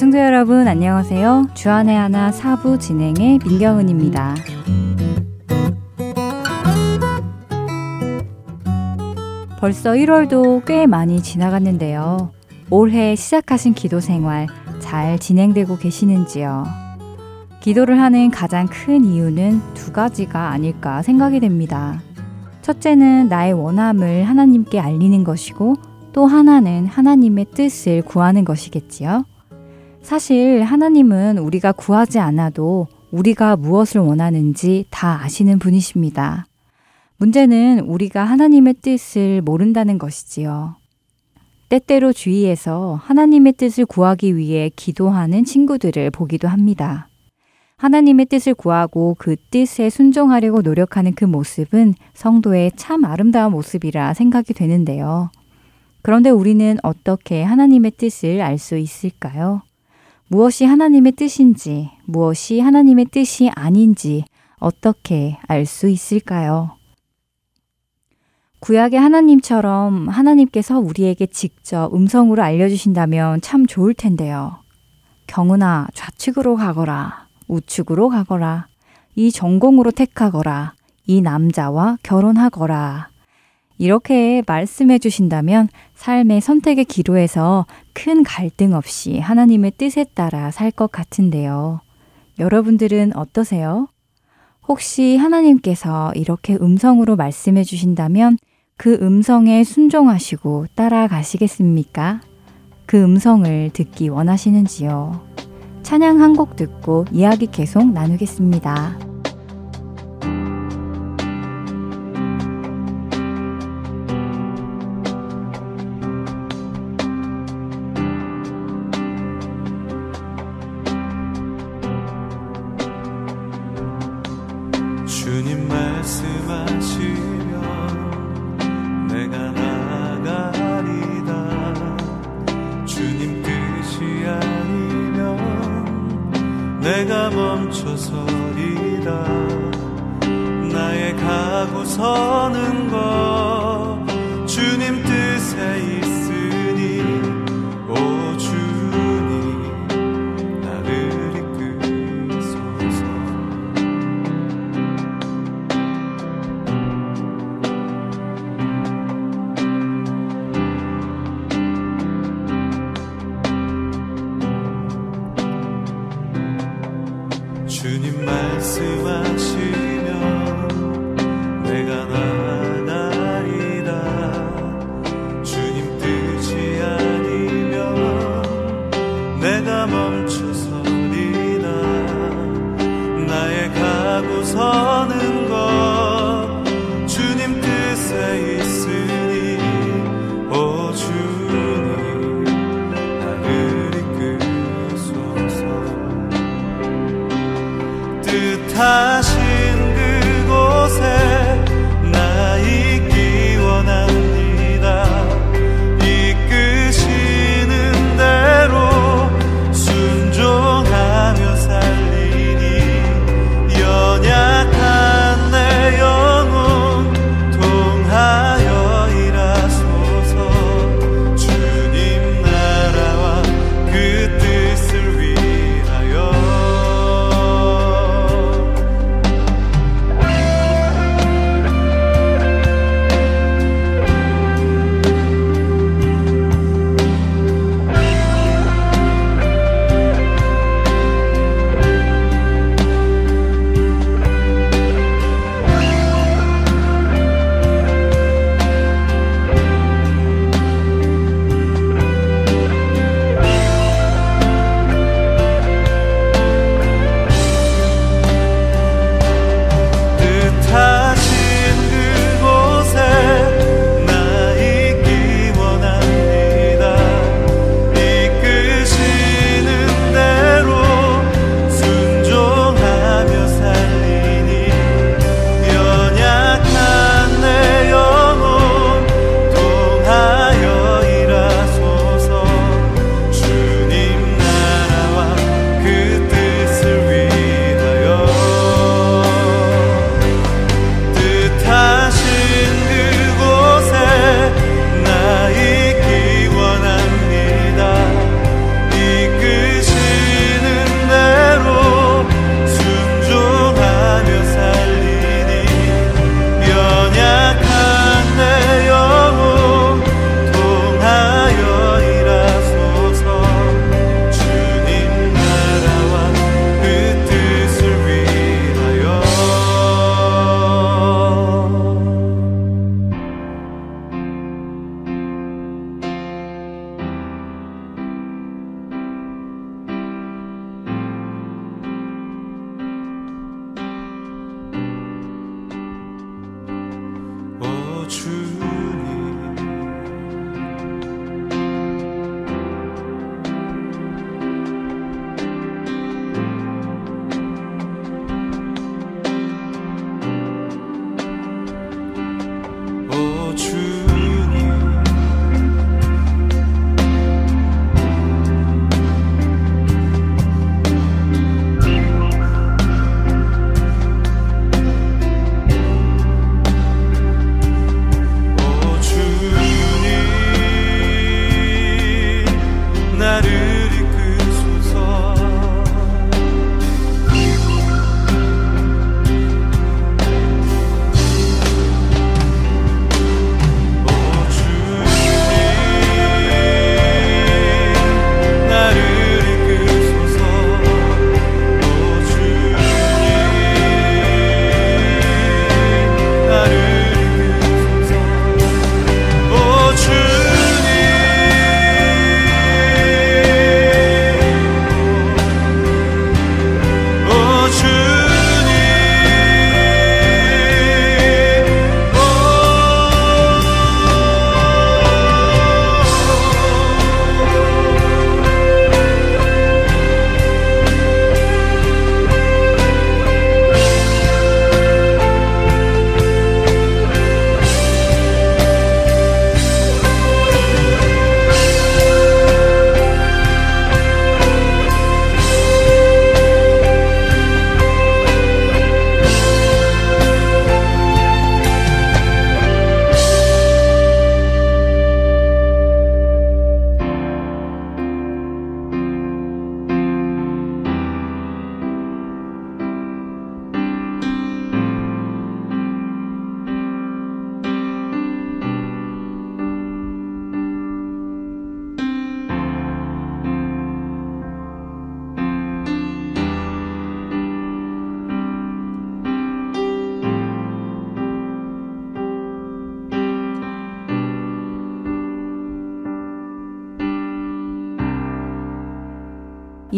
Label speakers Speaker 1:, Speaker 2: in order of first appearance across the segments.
Speaker 1: 애청자 여러분 안녕하세요. 주안의 하나 사부 진행의 민경은입니다. 벌써 1월도 꽤 많이 지나갔는데요. 올해 시작하신 기도 생활 잘 진행되고 계시는지요? 기도를 하는 가장 큰 이유는 두 가지가 아닐까 생각이 됩니다. 첫째는 나의 원함을 하나님께 알리는 것이고 또 하나는 하나님의 뜻을 구하는 것이겠지요. 사실 하나님은 우리가 구하지 않아도 우리가 무엇을 원하는지 다 아시는 분이십니다. 문제는 우리가 하나님의 뜻을 모른다는 것이지요. 때때로 주위에서 하나님의 뜻을 구하기 위해 기도하는 친구들을 보기도 합니다. 하나님의 뜻을 구하고 그 뜻에 순종하려고 노력하는 그 모습은 성도의 참 아름다운 모습이라 생각이 되는데요. 그런데 우리는 어떻게 하나님의 뜻을 알 수 있을까요? 무엇이 하나님의 뜻인지, 무엇이 하나님의 뜻이 아닌지 어떻게 알 수 있을까요? 구약의 하나님처럼 하나님께서 우리에게 직접 음성으로 알려주신다면 참 좋을 텐데요. 경은아, 좌측으로 가거라. 우측으로 가거라. 이 전공으로 택하거라. 이 남자와 결혼하거라. 이렇게 말씀해 주신다면 삶의 선택의 기로에서 큰 갈등 없이 하나님의 뜻에 따라 살 것 같은데요. 여러분들은 어떠세요? 혹시 하나님께서 이렇게 음성으로 말씀해 주신다면 그 음성에 순종하시고 따라가시겠습니까? 그 음성을 듣기 원하시는지요? 찬양 한 곡 듣고 이야기 계속 나누겠습니다.
Speaker 2: 순종하며 살리니 연약한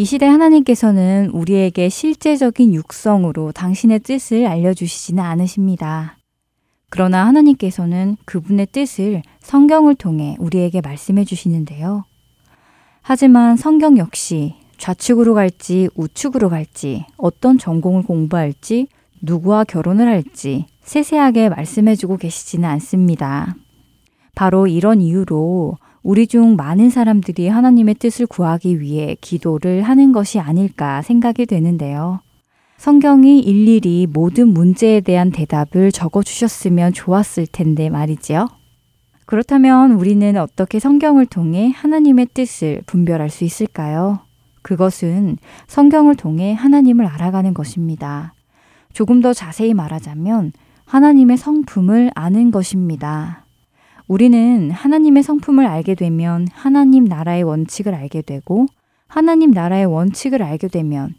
Speaker 1: 이 시대 하나님께서는 우리에게 실제적인 육성으로 당신의 뜻을 알려주시지는 않으십니다. 그러나 하나님께서는 그분의 뜻을 성경을 통해 우리에게 말씀해 주시는데요. 하지만 성경 역시 좌측으로 갈지 우측으로 갈지 어떤 전공을 공부할지 누구와 결혼을 할지 세세하게 말씀해 주고 계시지는 않습니다. 바로 이런 이유로 우리 중 많은 사람들이 하나님의 뜻을 구하기 위해 기도를 하는 것이 아닐까 생각이 되는데요. 성경이 일일이 모든 문제에 대한 대답을 적어 주셨으면 좋았을 텐데 말이지요. 그렇다면 우리는 어떻게 성경을 통해 하나님의 뜻을 분별할 수 있을까요? 그것은 성경을 통해 하나님을 알아가는 것입니다. 조금 더 자세히 말하자면 하나님의 성품을 아는 것입니다. 우리는 하나님의 성품을 알게 되면 하나님 나라의 원칙을 알게 되고 하나님 나라의 원칙을 알게 되면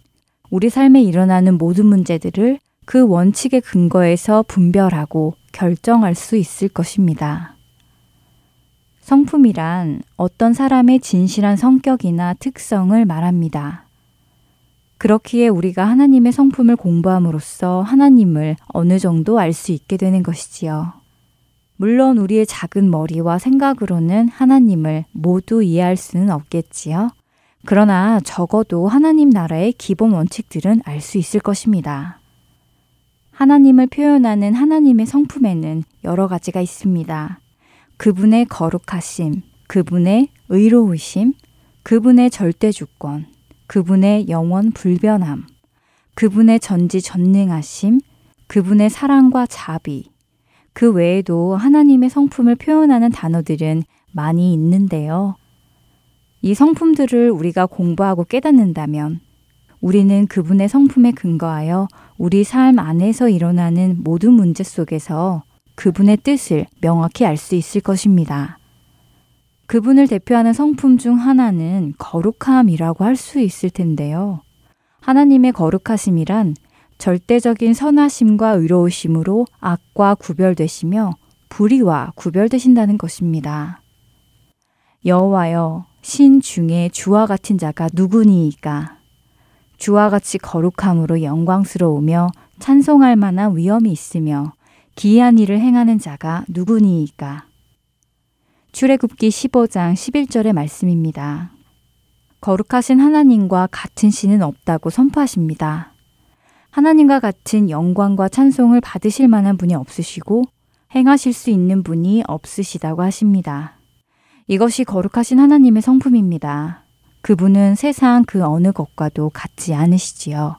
Speaker 1: 우리 삶에 일어나는 모든 문제들을 그 원칙의 근거에서 분별하고 결정할 수 있을 것입니다. 성품이란 어떤 사람의 진실한 성격이나 특성을 말합니다. 그렇기에 우리가 하나님의 성품을 공부함으로써 하나님을 어느 정도 알 수 있게 되는 것이지요. 물론 우리의 작은 머리와 생각으로는 하나님을 모두 이해할 수는 없겠지요. 그러나 적어도 하나님 나라의 기본 원칙들은 알 수 있을 것입니다. 하나님을 표현하는 하나님의 성품에는 여러 가지가 있습니다. 그분의 거룩하심, 그분의 의로우심, 그분의 절대주권, 그분의 영원 불변함, 그분의 전지전능하심, 그분의 사랑과 자비, 그 외에도 하나님의 성품을 표현하는 단어들은 많이 있는데요. 이 성품들을 우리가 공부하고 깨닫는다면 우리는 그분의 성품에 근거하여 우리 삶 안에서 일어나는 모든 문제 속에서 그분의 뜻을 명확히 알 수 있을 것입니다. 그분을 대표하는 성품 중 하나는 거룩함이라고 할 수 있을 텐데요. 하나님의 거룩하심이란 절대적인 선하심과 의로우심으로 악과 구별되시며 불의와 구별되신다는 것입니다. 여호와여 신 중에 주와 같은 자가 누구니이까 주와 같이 거룩함으로 영광스러우며 찬송할 만한 위엄이 있으며
Speaker 3: 기이한 일을 행하는 자가 누구니이까? 출애굽기 15장 11절의 말씀입니다. 거룩하신 하나님과 같은 신은 없다고 선포하십니다. 하나님과 같은 영광과 찬송을 받으실 만한 분이 없으시고 행하실 수 있는 분이 없으시다고 하십니다. 이것이 거룩하신 하나님의 성품입니다. 그분은 세상 그 어느 것과도 같지 않으시지요.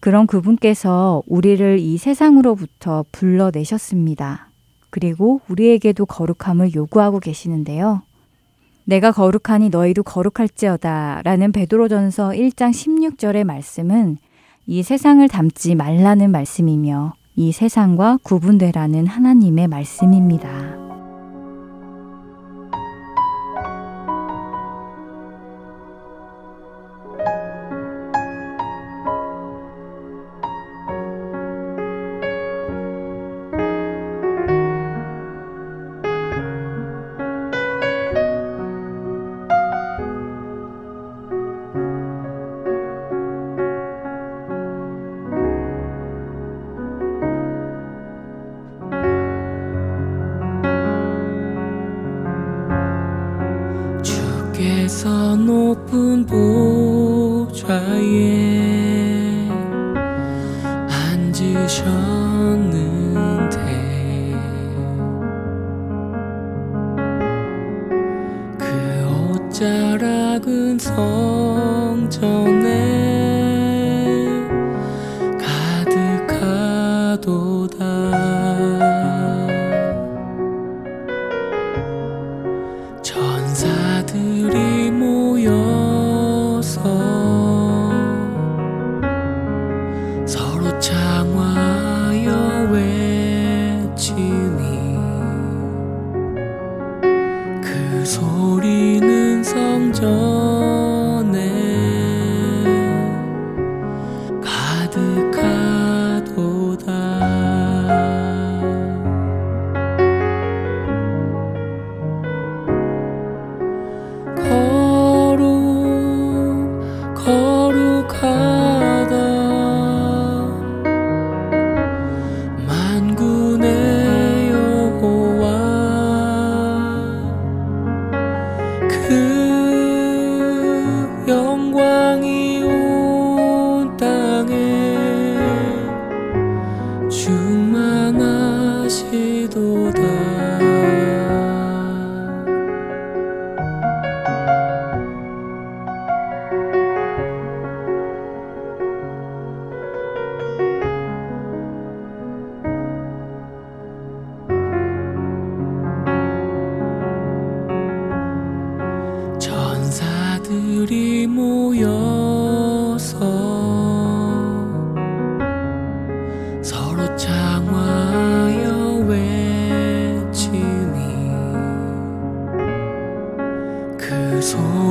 Speaker 3: 그런 그분께서 우리를 이 세상으로부터 불러내셨습니다. 그리고 우리에게도 거룩함을 요구하고 계시는데요. 내가 거룩하니 너희도 거룩할지어다 라는 베드로전서 1장 16절의 말씀은 이 세상을 닮지 말라는 말씀이며 이 세상과 구분되라는 하나님의 말씀입니다.
Speaker 2: 错。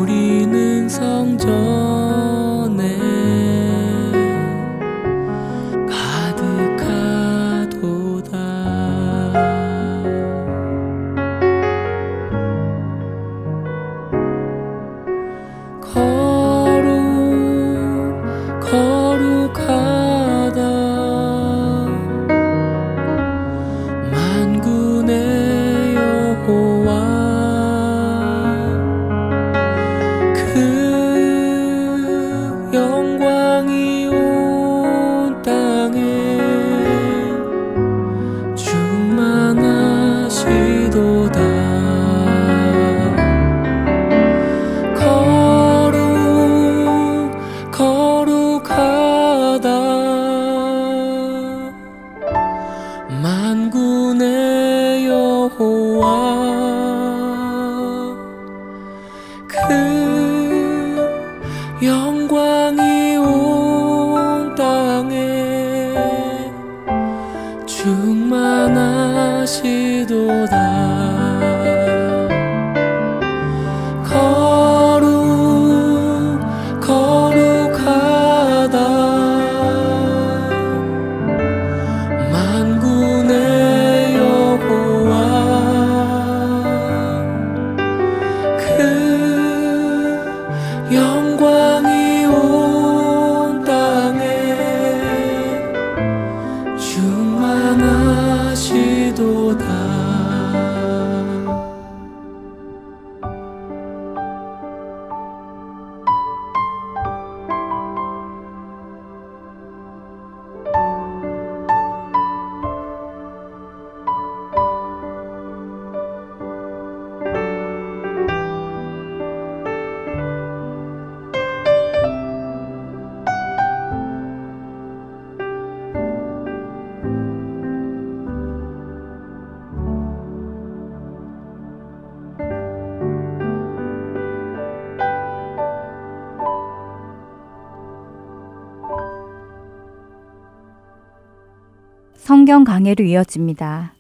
Speaker 1: 성경 강해로 이어집니다.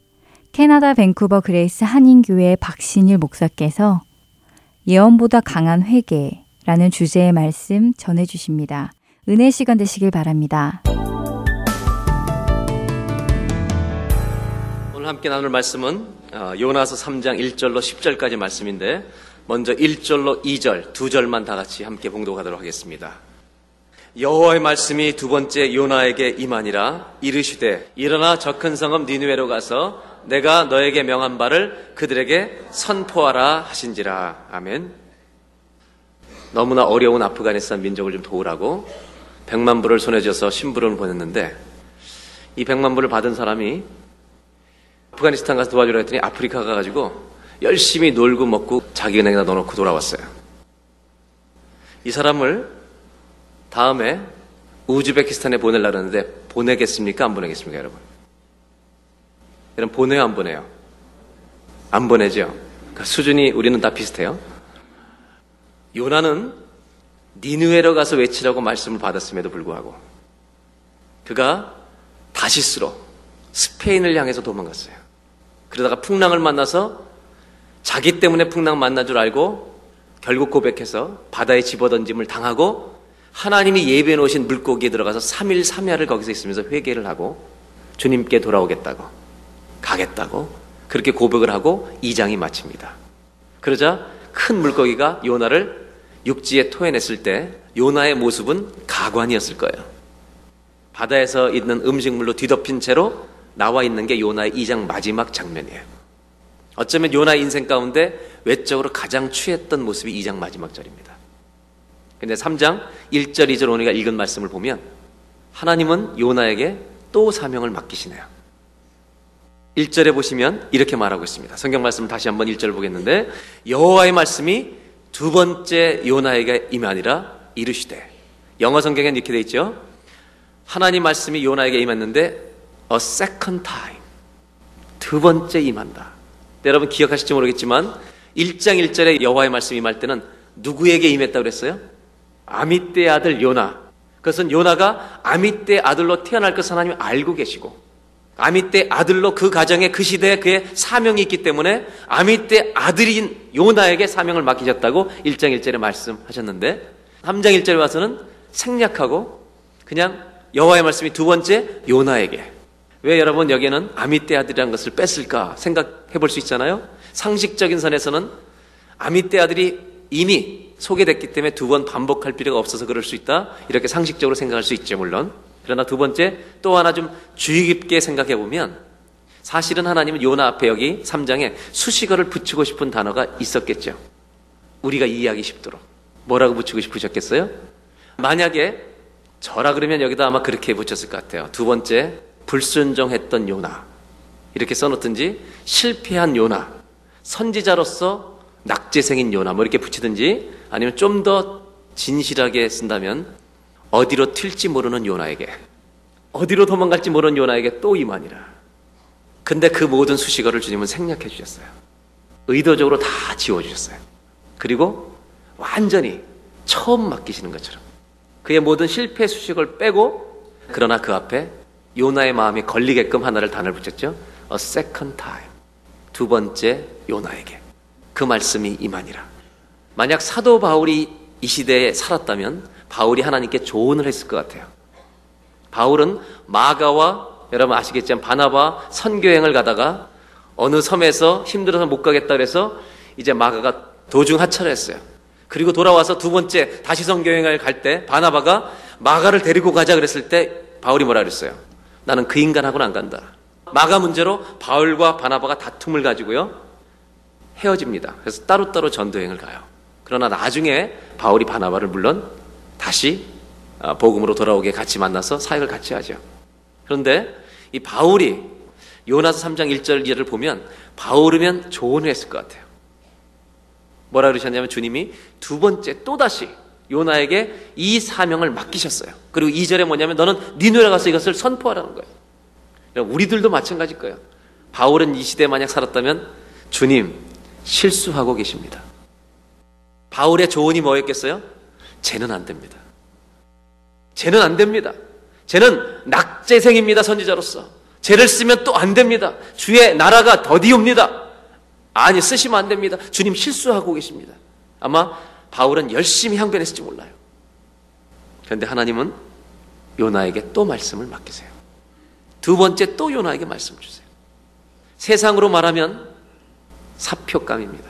Speaker 1: 캐나다 밴쿠버 그레이스 한인교회 박신일 목사께서 예언보다 강한 회개라는 주제의 말씀 전해 주십니다. 은혜 시간 되시길 바랍니다.
Speaker 4: 오늘 함께 나눌 말씀은 어, 요나서 3장 1절로 10절까지 말씀인데 먼저 1절로 2절 두 절만 다 같이 함께 봉독하도록 하겠습니다. 여호와의 말씀이 두 번째 요나에게 임하니라 이르시되 일어나 저 큰 성읍 니누에로 가서 내가 너에게 명한 바를 그들에게 선포하라 하신지라 아멘. 너무나 어려운 아프가니스탄 민족을 좀 도우라고 백만 불을 손에 쥐어서 심부름을 보냈는데 이 백만 불을 받은 사람이 아프가니스탄 가서 도와주려 했더니 아프리카 가가지고 열심히 놀고 먹고 자기 은행에다 넣어놓고 돌아왔어요. 이 사람을 다음에 우즈베키스탄에 하는데 보내겠습니까? 안 보내겠습니까, 여러분? 여러분, 보내요, 안 보내요? 안 보내죠? 그러니까 수준이 우리는 다 비슷해요. 요나는 니누에로 가서 외치라고 말씀을 받았음에도 불구하고 그가 다시스로 스페인을 향해서 도망갔어요. 그러다가 풍랑을 만나서 자기 때문에 풍랑 만난 줄 알고 결국 고백해서 바다에 집어던짐을 당하고 하나님이 예배해 놓으신 물고기에 들어가서 3일 3야를 거기서 있으면서 회개를 하고 주님께 돌아오겠다고 가겠다고 그렇게 고백을 하고 2장이 마칩니다. 그러자 큰 물고기가 요나를 육지에 토해냈을 때 요나의 모습은 가관이었을 거예요. 바다에서 있는 음식물로 뒤덮인 채로 나와 있는 게 요나의 2장 마지막 장면이에요. 어쩌면 요나 인생 가운데 외적으로 가장 취했던 모습이 2장 마지막 절입니다. 근데 3장 1절, 2절 오늘가 읽은 말씀을 보면 하나님은 요나에게 또 사명을 맡기시네요. 1절에 보시면 이렇게 말하고 있습니다. 성경 말씀을 다시 한번 1절 보겠는데 여호와의 말씀이 두 번째 요나에게 임하니라 이르시되 영어 성경엔 이렇게 돼 있죠. 하나님 말씀이 요나에게 임했는데 a second time 두 번째 임한다. 여러분 기억하실지 모르겠지만 1장 1절에 여호와의 말씀이 임할 때는 누구에게 임했다고 그랬어요? 아미떼 아들 요나. 그것은 요나가 아미떼 아들로 태어날 것을 하나님 알고 계시고 아미떼 아들로 그 가정에 그 시대에 그의 사명이 있기 때문에 아미떼 아들인 요나에게 사명을 맡기셨다고 1장 1절에 말씀하셨는데 3장 1절에 와서는 생략하고 그냥 여호와의 말씀이 두 번째 요나에게 왜 여러분 여기에는 아미떼 아들이라는 것을 뺐을까 생각해 볼 수 있잖아요. 상식적인 선에서는 아미떼 아들이 이미 소개됐기 때문에 두 번 반복할 필요가 없어서 그럴 수 있다. 이렇게 상식적으로 생각할 수 있죠, 물론. 그러나 두 번째 또 하나 좀 주의 깊게 생각해 보면 사실은 하나님은 요나 앞에 여기 3장에 수식어를 붙이고 싶은 단어가 있었겠죠. 우리가 이해하기 쉽도록. 뭐라고 붙이고 싶으셨겠어요? 만약에 저라 그러면 여기다 아마 그렇게 붙였을 것 같아요. 두 번째, 불순종했던 요나. 이렇게 써놓든지, 실패한 요나. 선지자로서 낙제생인 요나. 뭐 이렇게 붙이든지, 아니면 좀 더 진실하게 쓴다면 어디로 튈지 모르는 요나에게 어디로 도망갈지 모르는 요나에게 또 임하니라. 근데 그 모든 수식어를 주님은 생략해 주셨어요. 의도적으로 다 지워 주셨어요. 그리고 완전히 처음 맡기시는 것처럼 그의 모든 실패 수식을 빼고 그러나 그 앞에 요나의 마음이 걸리게끔 하나를 단을 붙였죠. A second time. 두 번째 요나에게 그 말씀이 임하니라. 만약 사도 바울이 이 시대에 살았다면 바울이 하나님께 조언을 했을 것 같아요. 바울은 마가와 여러분 아시겠지만 바나바 선교행을 가다가 어느 섬에서 힘들어서 못 가겠다 그래서 이제 마가가 도중 하차를 했어요. 그리고 돌아와서 두 번째 다시 선교행을 갈 때 바나바가 마가를 데리고 가자 그랬을 때 바울이 뭐라 그랬어요? 나는 그 인간하고는 안 간다. 마가 문제로 바울과 바나바가 다툼을 가지고요. 헤어집니다. 그래서 따로따로 전도행을 가요. 그러나 나중에 바울이 바나바를 물론 다시 아, 복음으로 돌아오게 같이 만나서 사역을 같이 하죠. 그런데 이 바울이 요나서 3장 1절 2절을 보면 바울이면 조언을 했을 것 같아요. 뭐라 그러셨냐면 주님이 두 번째 또다시 요나에게 이 사명을 맡기셨어요. 그리고 2절에 뭐냐면 너는 니누에 가서 이것을 선포하라는 거예요. 우리들도 마찬가지일 거예요. 바울은 이 시대에 만약 살았다면 주님 실수하고 계십니다. 바울의 조언이 뭐였겠어요? 쟤는 안 됩니다. 쟤는 안 됩니다. 쟤는 낙제생입니다, 선지자로서. 쟤를 쓰면 또 안 됩니다. 주의 나라가 더디옵니다. 아니, 쓰시면 안 됩니다. 주님 실수하고 계십니다. 아마 바울은 열심히 항변했을지 몰라요. 그런데 하나님은 요나에게 또 말씀을 맡기세요. 두 번째 또 요나에게 말씀 주세요. 세상으로 말하면 사표감입니다.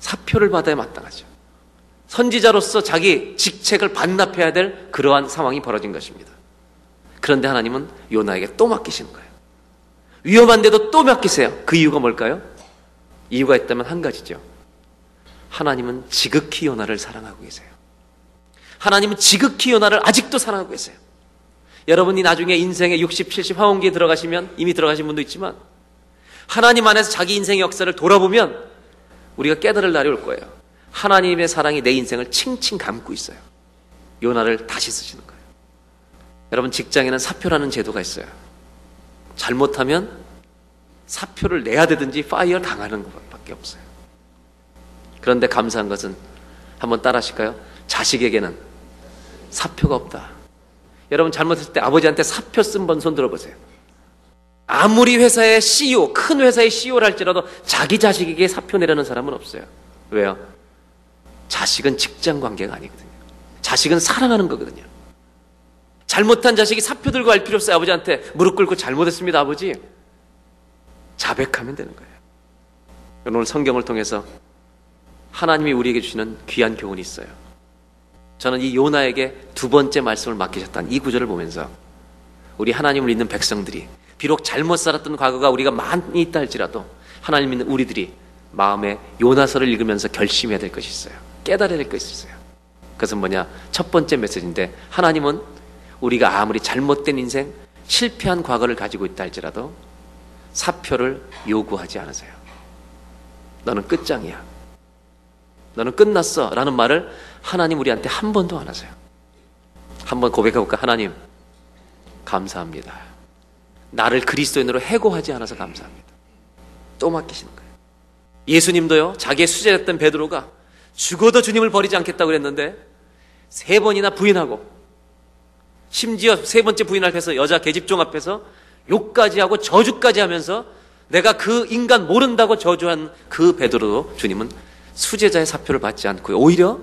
Speaker 4: 사표를 받아야 마땅하죠. 선지자로서 자기 직책을 반납해야 될 그러한 상황이 벌어진 것입니다. 그런데 하나님은 요나에게 또 맡기시는 거예요. 위험한데도 또 맡기세요. 그 이유가 뭘까요? 이유가 있다면 한 가지죠. 하나님은 지극히 요나를 사랑하고 계세요. 하나님은 지극히 요나를 아직도 사랑하고 계세요. 여러분이 나중에 인생의 60, 70 화원기에 들어가시면 이미 들어가신 분도 있지만 하나님 안에서 자기 인생의 역사를 돌아보면 우리가 깨달을 날이 올 거예요. 하나님의 사랑이 내 인생을 칭칭 감고 있어요. 요나를 다시 쓰시는 거예요. 여러분 직장에는 사표라는 제도가 있어요. 잘못하면 사표를 내야 되든지 파이어 당하는 것밖에 없어요. 그런데 감사한 것은 한번 따라하실까요? 자식에게는 사표가 없다. 여러분 잘못했을 때 아버지한테 사표 쓴 번 손 들어 보세요. 아무리 회사의 CEO, 큰 회사의 CEO를 할지라도 자기 자식에게 사표 내려는 사람은 없어요. 왜요? 자식은 직장 관계가 아니거든요. 자식은 사랑하는 거거든요. 잘못한 자식이 사표 들고 할 필요 없어요. 아버지한테 무릎 꿇고 잘못했습니다, 아버지. 자백하면 되는 거예요. 오늘 성경을 통해서 하나님이 우리에게 주시는 귀한 교훈이 있어요. 저는 이 요나에게 두 번째 말씀을 맡기셨다는 이 구절을 보면서 우리 하나님을 믿는 백성들이 비록 잘못 살았던 과거가 우리가 많이 있다 할지라도 하나님 믿는 우리들이 마음에 요나서를 읽으면서 결심해야 될 것이 있어요. 깨달아야 될 것이 있어요. 그것은 뭐냐? 첫 번째 메시지인데 하나님은 우리가 아무리 잘못된 인생, 실패한 과거를 가지고 있다 할지라도 사표를 요구하지 않으세요. 너는 끝장이야. 너는 끝났어. 라는 말을 하나님 우리한테 한 번도 안 하세요. 한번 고백해볼까? 하나님, 감사합니다. 나를 그리스도인으로 해고하지 않아서 감사합니다. 또 맡기시는 거예요. 예수님도요, 자기의 수제였던 베드로가 죽어도 주님을 버리지 않겠다고 그랬는데 세 번이나 부인하고 심지어 세 번째 부인할 때서 여자 계집종 앞에서 욕까지 하고 저주까지 하면서 내가 그 인간 모른다고 저주한 그 베드로도 주님은 수제자의 사표를 받지 않고요. 오히려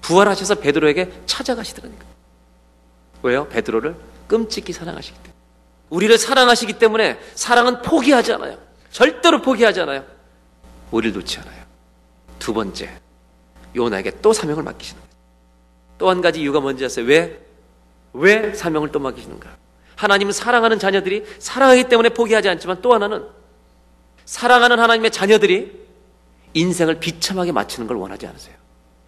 Speaker 4: 부활하셔서 베드로에게 찾아가시더라니까. 왜요? 베드로를 끔찍히 사랑하시기 때문에. 우리를 사랑하시기 때문에 사랑은 포기하지 않아요. 절대로 포기하지 않아요. 우리를 놓지 않아요. 두 번째, 요나에게 또 사명을 맡기시는 거예요. 또 한 가지 이유가 뭔지 아세요? 왜? 왜 사명을 또 맡기시는가? 하나님은 사랑하는 자녀들이 사랑하기 때문에 포기하지 않지만 또 하나는 사랑하는 하나님의 자녀들이 인생을 비참하게 마치는 걸 원하지 않으세요.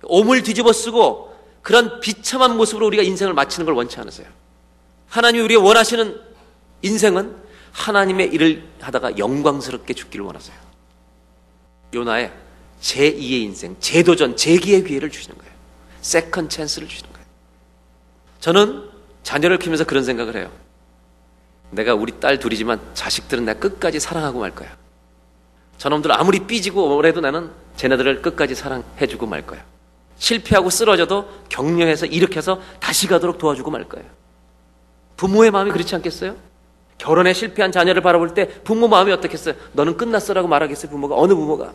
Speaker 4: 오물을 뒤집어 쓰고 그런 비참한 모습으로 우리가 인생을 마치는 걸 원치 않으세요. 하나님이 우리가 원하시는 인생은 하나님의 일을 하다가 영광스럽게 죽기를 원하세요. 요나의 제2의 인생, 재도전, 재기의 기회를 주시는 거예요. second chance를 주시는 거예요. 저는 자녀를 키우면서 그런 생각을 해요. 내가 우리 딸 둘이지만 자식들은 내가 끝까지 사랑하고 말 거야. 저놈들 아무리 삐지고 뭐래도 나는 쟤네들을 끝까지 사랑해주고 말 거야. 실패하고 쓰러져도 격려해서 일으켜서 다시 가도록 도와주고 말 거예요. 부모의 마음이 그렇지 않겠어요? 결혼에 실패한 자녀를 바라볼 때 부모 마음이 어떻겠어요? 너는 끝났어라고 말하겠어요, 부모가? 어느 부모가?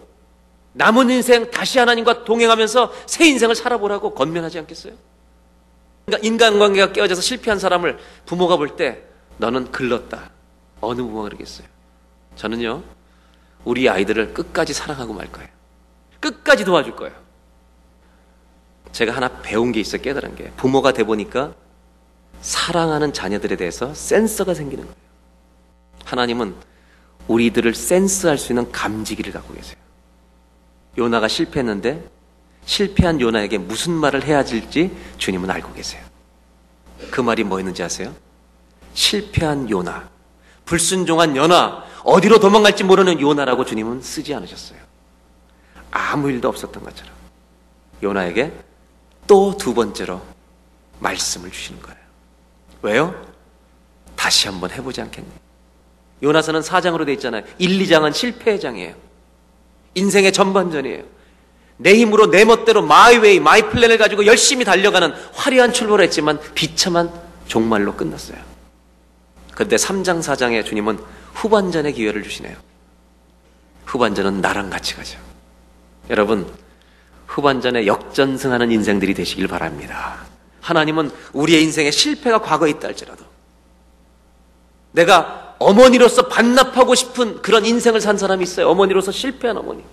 Speaker 4: 남은 인생 다시 하나님과 동행하면서 새 인생을 살아보라고 건면하지 않겠어요? 그러니까 인간관계가 깨어져서 실패한 사람을 부모가 볼 때 너는 글렀다. 어느 부모가 그러겠어요? 저는요, 우리 아이들을 끝까지 사랑하고 말 거예요. 끝까지 도와줄 거예요. 제가 하나 배운 게 있어요, 깨달은 게. 부모가 돼 보니까 사랑하는 자녀들에 대해서 센서가 생기는 거예요. 하나님은 우리들을 센스할 수 있는 감지기를 갖고 계세요. 요나가 실패했는데 실패한 요나에게 무슨 말을 해야 할지 주님은 알고 계세요. 그 말이 뭐였는지 아세요? 실패한 요나, 불순종한 요나, 어디로 도망갈지 모르는 요나라고 주님은 쓰지 않으셨어요. 아무 일도 없었던 것처럼. 요나에게 또 두 번째로 말씀을 주시는 거예요. 왜요? 다시 한번 해보지 않겠니? 요나서는 4장으로 돼 있잖아요. 1, 2장은 실패의 장이에요. 인생의 전반전이에요. 내 힘으로 내 멋대로 my way, my plan을 가지고 열심히 달려가는 화려한 출발을 했지만 비참한 종말로 끝났어요. 그런데 3장, 4장에 주님은 후반전의 기회를 주시네요. 후반전은 나랑 같이 가죠. 여러분, 후반전에 역전승하는 인생들이 되시길 바랍니다. 하나님은 우리의 인생에 실패가 과거에 있다 할지라도 내가 어머니로서 반납하고 싶은 그런 인생을 산 사람이 있어요. 어머니로서 실패한 어머니.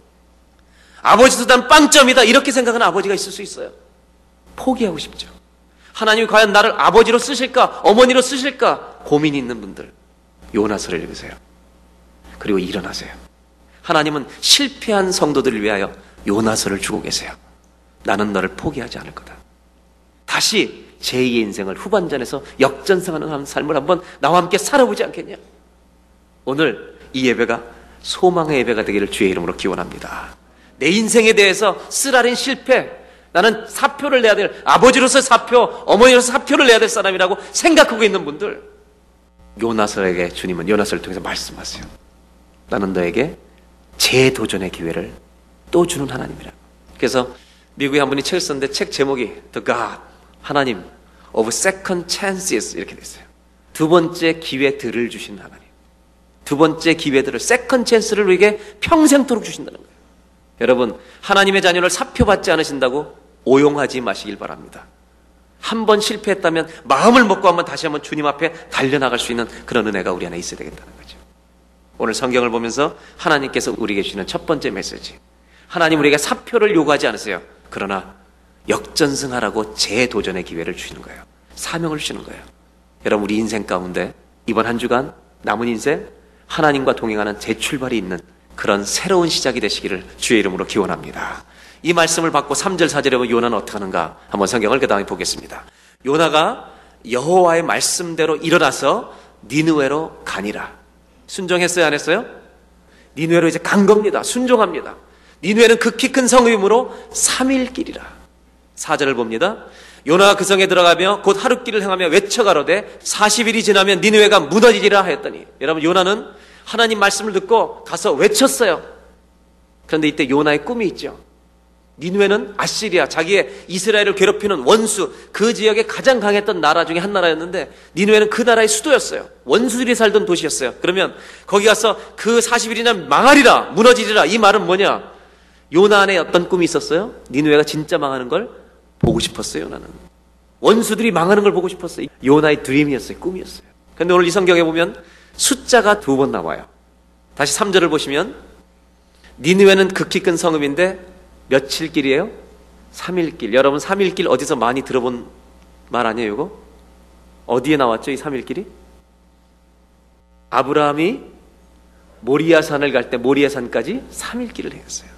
Speaker 4: 아버지도 단 빵점이다. 이렇게 생각하는 아버지가 있을 수 있어요. 포기하고 싶죠. 하나님이 과연 나를 아버지로 쓰실까? 어머니로 쓰실까? 고민이 있는 분들. 요나서를 읽으세요. 그리고 일어나세요. 하나님은 실패한 성도들을 위하여 요나서를 주고 계세요. 나는 너를 포기하지 않을 거다. 다시 제2의 인생을 후반전에서 역전승하는 삶을 한번 나와 함께 살아보지 않겠냐? 오늘 이 예배가 소망의 예배가 되기를 주의 이름으로 기원합니다. 내 인생에 대해서 쓰라린 실패, 나는 사표를 내야 될 아버지로서 사표, 어머니로서 사표를 내야 될 사람이라고 생각하고 있는 분들, 요나서에게 주님은 요나서를 통해서 말씀하세요. 나는 너에게 재도전의 기회를 또 주는 하나님이라. 그래서 미국에 한 분이 책을 썼는데 책 제목이 The God, 하나님 of second chances 이렇게 됐어요. 두 번째 기회들을 주신 하나님. 두 번째 기회들을 second chance를 우리에게 평생토록 주신다는 거예요. 여러분, 하나님의 자녀를 사표받지 않으신다고 오용하지 마시길 바랍니다. 한 번 실패했다면 마음을 먹고 한번 다시 한번 주님 앞에 달려나갈 수 있는 그런 은혜가 우리 안에 있어야 되겠다는 거죠. 오늘 성경을 보면서 하나님께서 우리에게 주시는 첫 번째 메시지. 하나님 우리에게 사표를 요구하지 않으세요. 그러나 역전승하라고 재도전의 기회를 주시는 거예요. 사명을 주시는 거예요. 여러분, 우리 인생 가운데 이번 한 주간 남은 인생 하나님과 동행하는 재출발이 있는 그런 새로운 시작이 되시기를 주의 이름으로 기원합니다. 이 말씀을 받고 3절 4절에 보면 요나는 어떻게 하는가 한번 성경을 그 다음에 보겠습니다. 요나가 여호와의 말씀대로 일어나서 니느웨로 가니라. 순종했어요 안 했어요? 니느웨로 이제 간 겁니다. 순종합니다. 니느웨는 극히 큰 성임으로 3일 길이라. 4절을 봅니다. 요나가 그 성에 들어가며 곧 하룻길을 행하며 외쳐 가로되 40일이 지나면 니느웨가 무너지리라 하였더니 여러분 요나는 하나님 말씀을 듣고 가서 외쳤어요. 그런데 이때 요나의 꿈이 있죠. 니누에는 아시리아, 자기의 이스라엘을 괴롭히는 원수, 그 지역에 가장 강했던 나라 중에 한 나라였는데, 니누에는 그 나라의 수도였어요. 원수들이 살던 도시였어요. 그러면 거기 가서 그 40일이나 망하리라, 무너지리라, 이 말은 뭐냐? 요나 안에 어떤 꿈이 있었어요? 니누에가 진짜 망하는 걸 보고 싶었어요, 나는. 원수들이 망하는 걸 보고 싶었어요. 요나의 드림이었어요, 꿈이었어요. 근데 오늘 이 성경에 보면 숫자가 두 번 나와요. 다시 3절을 보시면 니느웨는 극히 큰 성읍인데 며칠 길이에요? 3일 길. 여러분 3일 길 어디서 많이 들어본 말 아니에요, 이거? 어디에 나왔죠, 이 3일 길이? 아브라함이 모리아 산을 갈 때 모리아 산까지 3일 길을 행했어요.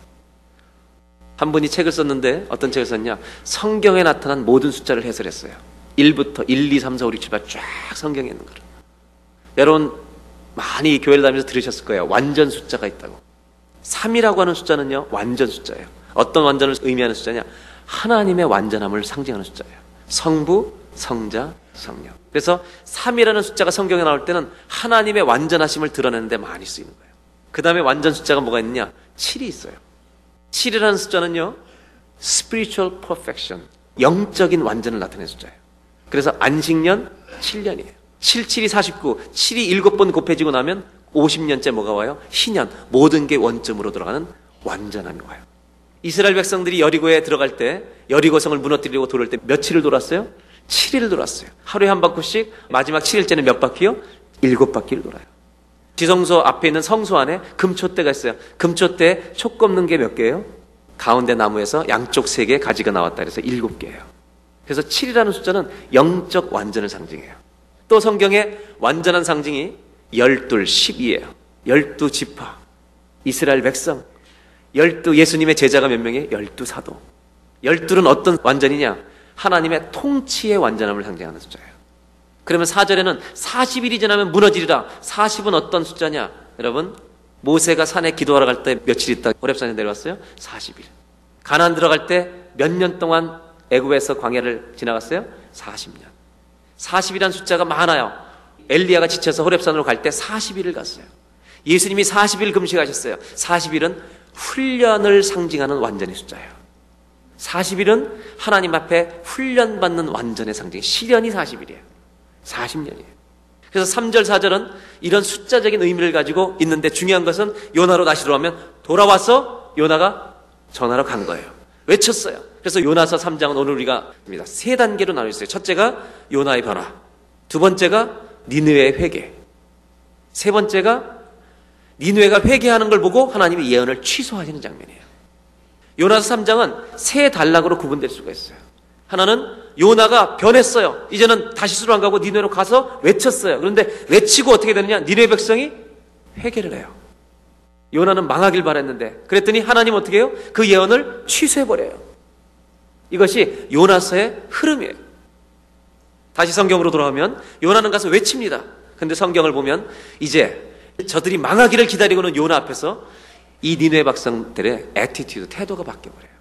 Speaker 4: 한 분이 책을 썼는데 어떤 책을 썼냐? 성경에 나타난 모든 숫자를 해설했어요. 1부터 1, 2, 3, 4, 5, 6, 7, 8쫙 성경에 있는 거를. 여러분 많이 교회를 다니면서 들으셨을 거예요. 완전 숫자가 있다고. 3이라고 하는 숫자는요, 완전 숫자예요. 어떤 완전을 의미하는 숫자냐? 하나님의 완전함을 상징하는 숫자예요. 성부, 성자, 성령. 그래서 3이라는 숫자가 성경에 나올 때는 하나님의 완전하심을 드러내는데 많이 쓰이는 거예요. 그 다음에 완전 숫자가 뭐가 있느냐? 7이 있어요. 7이라는 숫자는요, spiritual perfection, 영적인 완전을 나타내는 숫자예요. 그래서 안식년 7년이에요. 7, 7이 49, 7이 7번 곱해지고 나면 50년째 뭐가 와요? 희년, 모든 게 원점으로 들어가는 완전함이 와요. 이스라엘 백성들이 여리고에 들어갈 때, 여리고성을 무너뜨리려고 돌을 때 며칠을 돌았어요? 7일을 돌았어요. 하루에 한 바퀴씩 마지막 7일째는 몇 바퀴요? 7바퀴를 돌아요. 지성소 앞에 있는 성소 안에 금초대가 있어요. 금초대 촉 꼽는 게 몇 개예요? 가운데 나무에서 양쪽 세 개 가지가 나왔다 그래서 일곱 개예요. 그래서 7이라는 숫자는 영적 완전을 상징해요. 또 성경에 완전한 상징이 열둘, 십이에요. 열두 지파, 이스라엘 백성, 열두 예수님의 제자가 몇 명이에요? 열두 사도. 열둘은 어떤 완전이냐? 하나님의 통치의 완전함을 상징하는 숫자예요. 그러면 4절에는 40일이 지나면 무너지리라. 40은 어떤 숫자냐? 여러분, 모세가 산에 기도하러 갈 때 며칠 있다 호렙산에 내려왔어요? 40일. 가나안 들어갈 때 몇 년 동안 애굽에서 광야를 지나갔어요? 40년. 40이라는 숫자가 많아요. 엘리야가 지쳐서 호렙산으로 갈 때 40일을 갔어요. 예수님이 40일 금식하셨어요. 40일은 훈련을 상징하는 완전의 숫자예요. 40일은 하나님 앞에 훈련받는 완전의 상징, 시련이 40일이에요. 40년이에요. 그래서 3절, 4절은 이런 숫자적인 의미를 가지고 있는데 중요한 것은 요나로 다시 돌아오면 돌아와서 요나가 전하러 간 거예요. 외쳤어요. 그래서 요나서 3장은 오늘 우리가 세 단계로 나눠 있어요. 첫째가 요나의 변화. 두 번째가 니느웨의 회개. 세 번째가 니느웨가 회개하는 걸 보고 하나님이 예언을 취소하시는 장면이에요. 요나서 3장은 세 단락으로 구분될 수가 있어요. 하나는 요나가 변했어요. 이제는 다시스로 안 가고 니느웨로 가서 외쳤어요. 그런데 외치고 어떻게 되느냐? 니느웨 백성이 회개를 해요. 요나는 망하길 바랬는데 그랬더니 하나님 어떻게 해요? 그 예언을 취소해 버려요. 이것이 요나서의 흐름이에요. 다시 성경으로 돌아오면 요나는 가서 외칩니다. 근데 성경을 보면 이제 저들이 망하기를 기다리고는 요나 앞에서 이 니느웨 백성들의 attitude, 태도가 바뀌어버려요.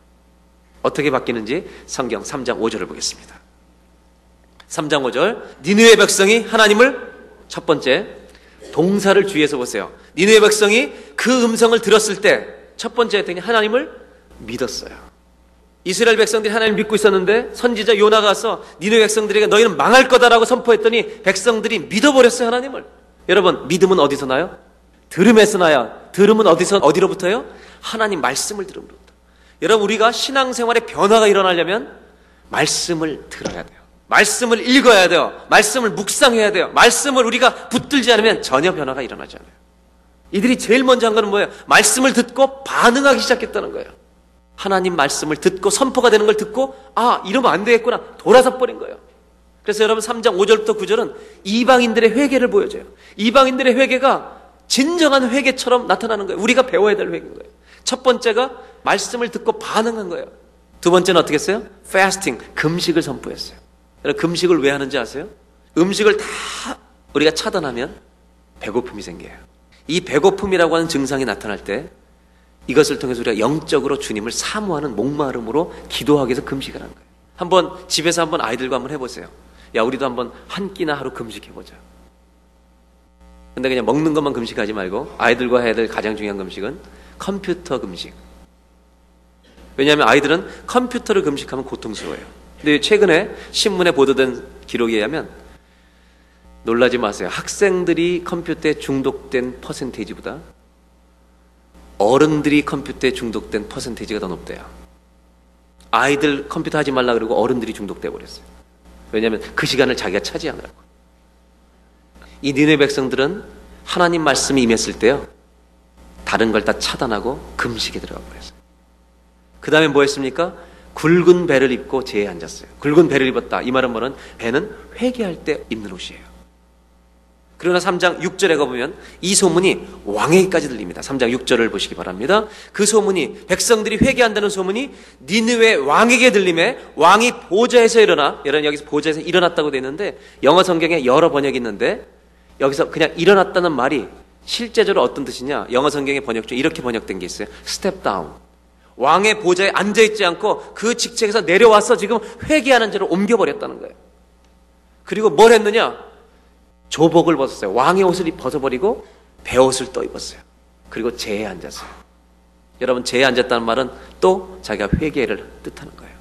Speaker 4: 어떻게 바뀌는지 성경 3장 5절을 보겠습니다. 3장 5절 니느웨 백성이 하나님을 첫 번째 동사를 주의해서 보세요. 니느웨 백성이 그 음성을 들었을 때 첫 번째 했더니 하나님을 믿었어요. 이스라엘 백성들이 하나님을 믿고 있었는데 선지자 요나가 와서 니느웨 백성들에게 너희는 망할 거다라고 선포했더니 백성들이 믿어버렸어요 하나님을. 여러분 믿음은 어디서 나요? 들음에서 나요. 들음은 어디서 어디로부터요? 하나님 말씀을 들음으로부터. 여러분 우리가 신앙생활에 변화가 일어나려면 말씀을 들어야 돼요. 말씀을 읽어야 돼요. 말씀을 묵상해야 돼요. 말씀을 우리가 붙들지 않으면 전혀 변화가 일어나지 않아요. 이들이 제일 먼저 한 거는 뭐예요? 말씀을 듣고 반응하기 시작했다는 거예요. 하나님 말씀을 듣고 선포가 되는 걸 듣고 아 이러면 안 되겠구나 돌아서 버린 거예요. 그래서 여러분 3장 5절부터 9절은 이방인들의 회개를 보여줘요. 이방인들의 회개가 진정한 회개처럼 나타나는 거예요. 우리가 배워야 될 회개인 거예요. 첫 번째가 말씀을 듣고 반응한 거예요. 두 번째는 어떻게 했어요? fasting, 금식을 선포했어요. 여러분 금식을 왜 하는지 아세요? 음식을 다 우리가 차단하면 배고픔이 생겨요. 이 배고픔이라고 하는 증상이 나타날 때 이것을 통해서 우리가 영적으로 주님을 사모하는 목마름으로 기도하기 위해서 금식을 하는 거예요. 한번 집에서 한번 아이들과 한번 해보세요. 야, 우리도 한번 한 끼나 하루 금식해보자. 근데 그냥 먹는 것만 금식하지 말고 아이들과 해야 될 가장 중요한 금식은 컴퓨터 금식. 왜냐하면 아이들은 컴퓨터를 금식하면 고통스러워요. 근데 최근에 신문에 보도된 기록에 의하면 놀라지 마세요. 학생들이 컴퓨터에 중독된 퍼센테이지보다 어른들이 컴퓨터에 중독된 퍼센테이지가 더 높대요. 아이들 컴퓨터 하지 말라 그러고 어른들이 중독돼 버렸어요. 왜냐하면 그 시간을 자기가 차지하느라고. 이 니네 백성들은 하나님 말씀이 임했을 때요. 다른 걸 다 차단하고 금식에 들어가 버렸어요. 그 다음에 뭐 했습니까? 굵은 배를 입고 제에 앉았어요. 굵은 배를 입었다. 이 말은 뭐는 배는 회개할 때 입는 옷이에요. 그러나 3장 6절에 가보면 이 소문이 왕에게까지 들립니다. 3장 6절을 보시기 바랍니다. 그 소문이 백성들이 회개한다는 소문이 니느웨 왕에게 들리매 왕이 보좌에서 일어나 여러분 여기서 보좌에서 일어났다고 되어 있는데 영어 성경에 여러 번역이 있는데 여기서 그냥 일어났다는 말이 실제적으로 어떤 뜻이냐 영어 성경의 번역 중에 이렇게 번역된 게 있어요. step down. 왕의 보좌에 앉아 있지 않고 그 직책에서 내려와서 지금 회개하는 자로 옮겨버렸다는 거예요. 그리고 뭘 했느냐? 조복을 벗었어요. 왕의 옷을 벗어버리고 배옷을 또 입었어요. 그리고 재에 앉았어요. 여러분 재에 앉았다는 말은 또 자기가 회개를 뜻하는 거예요.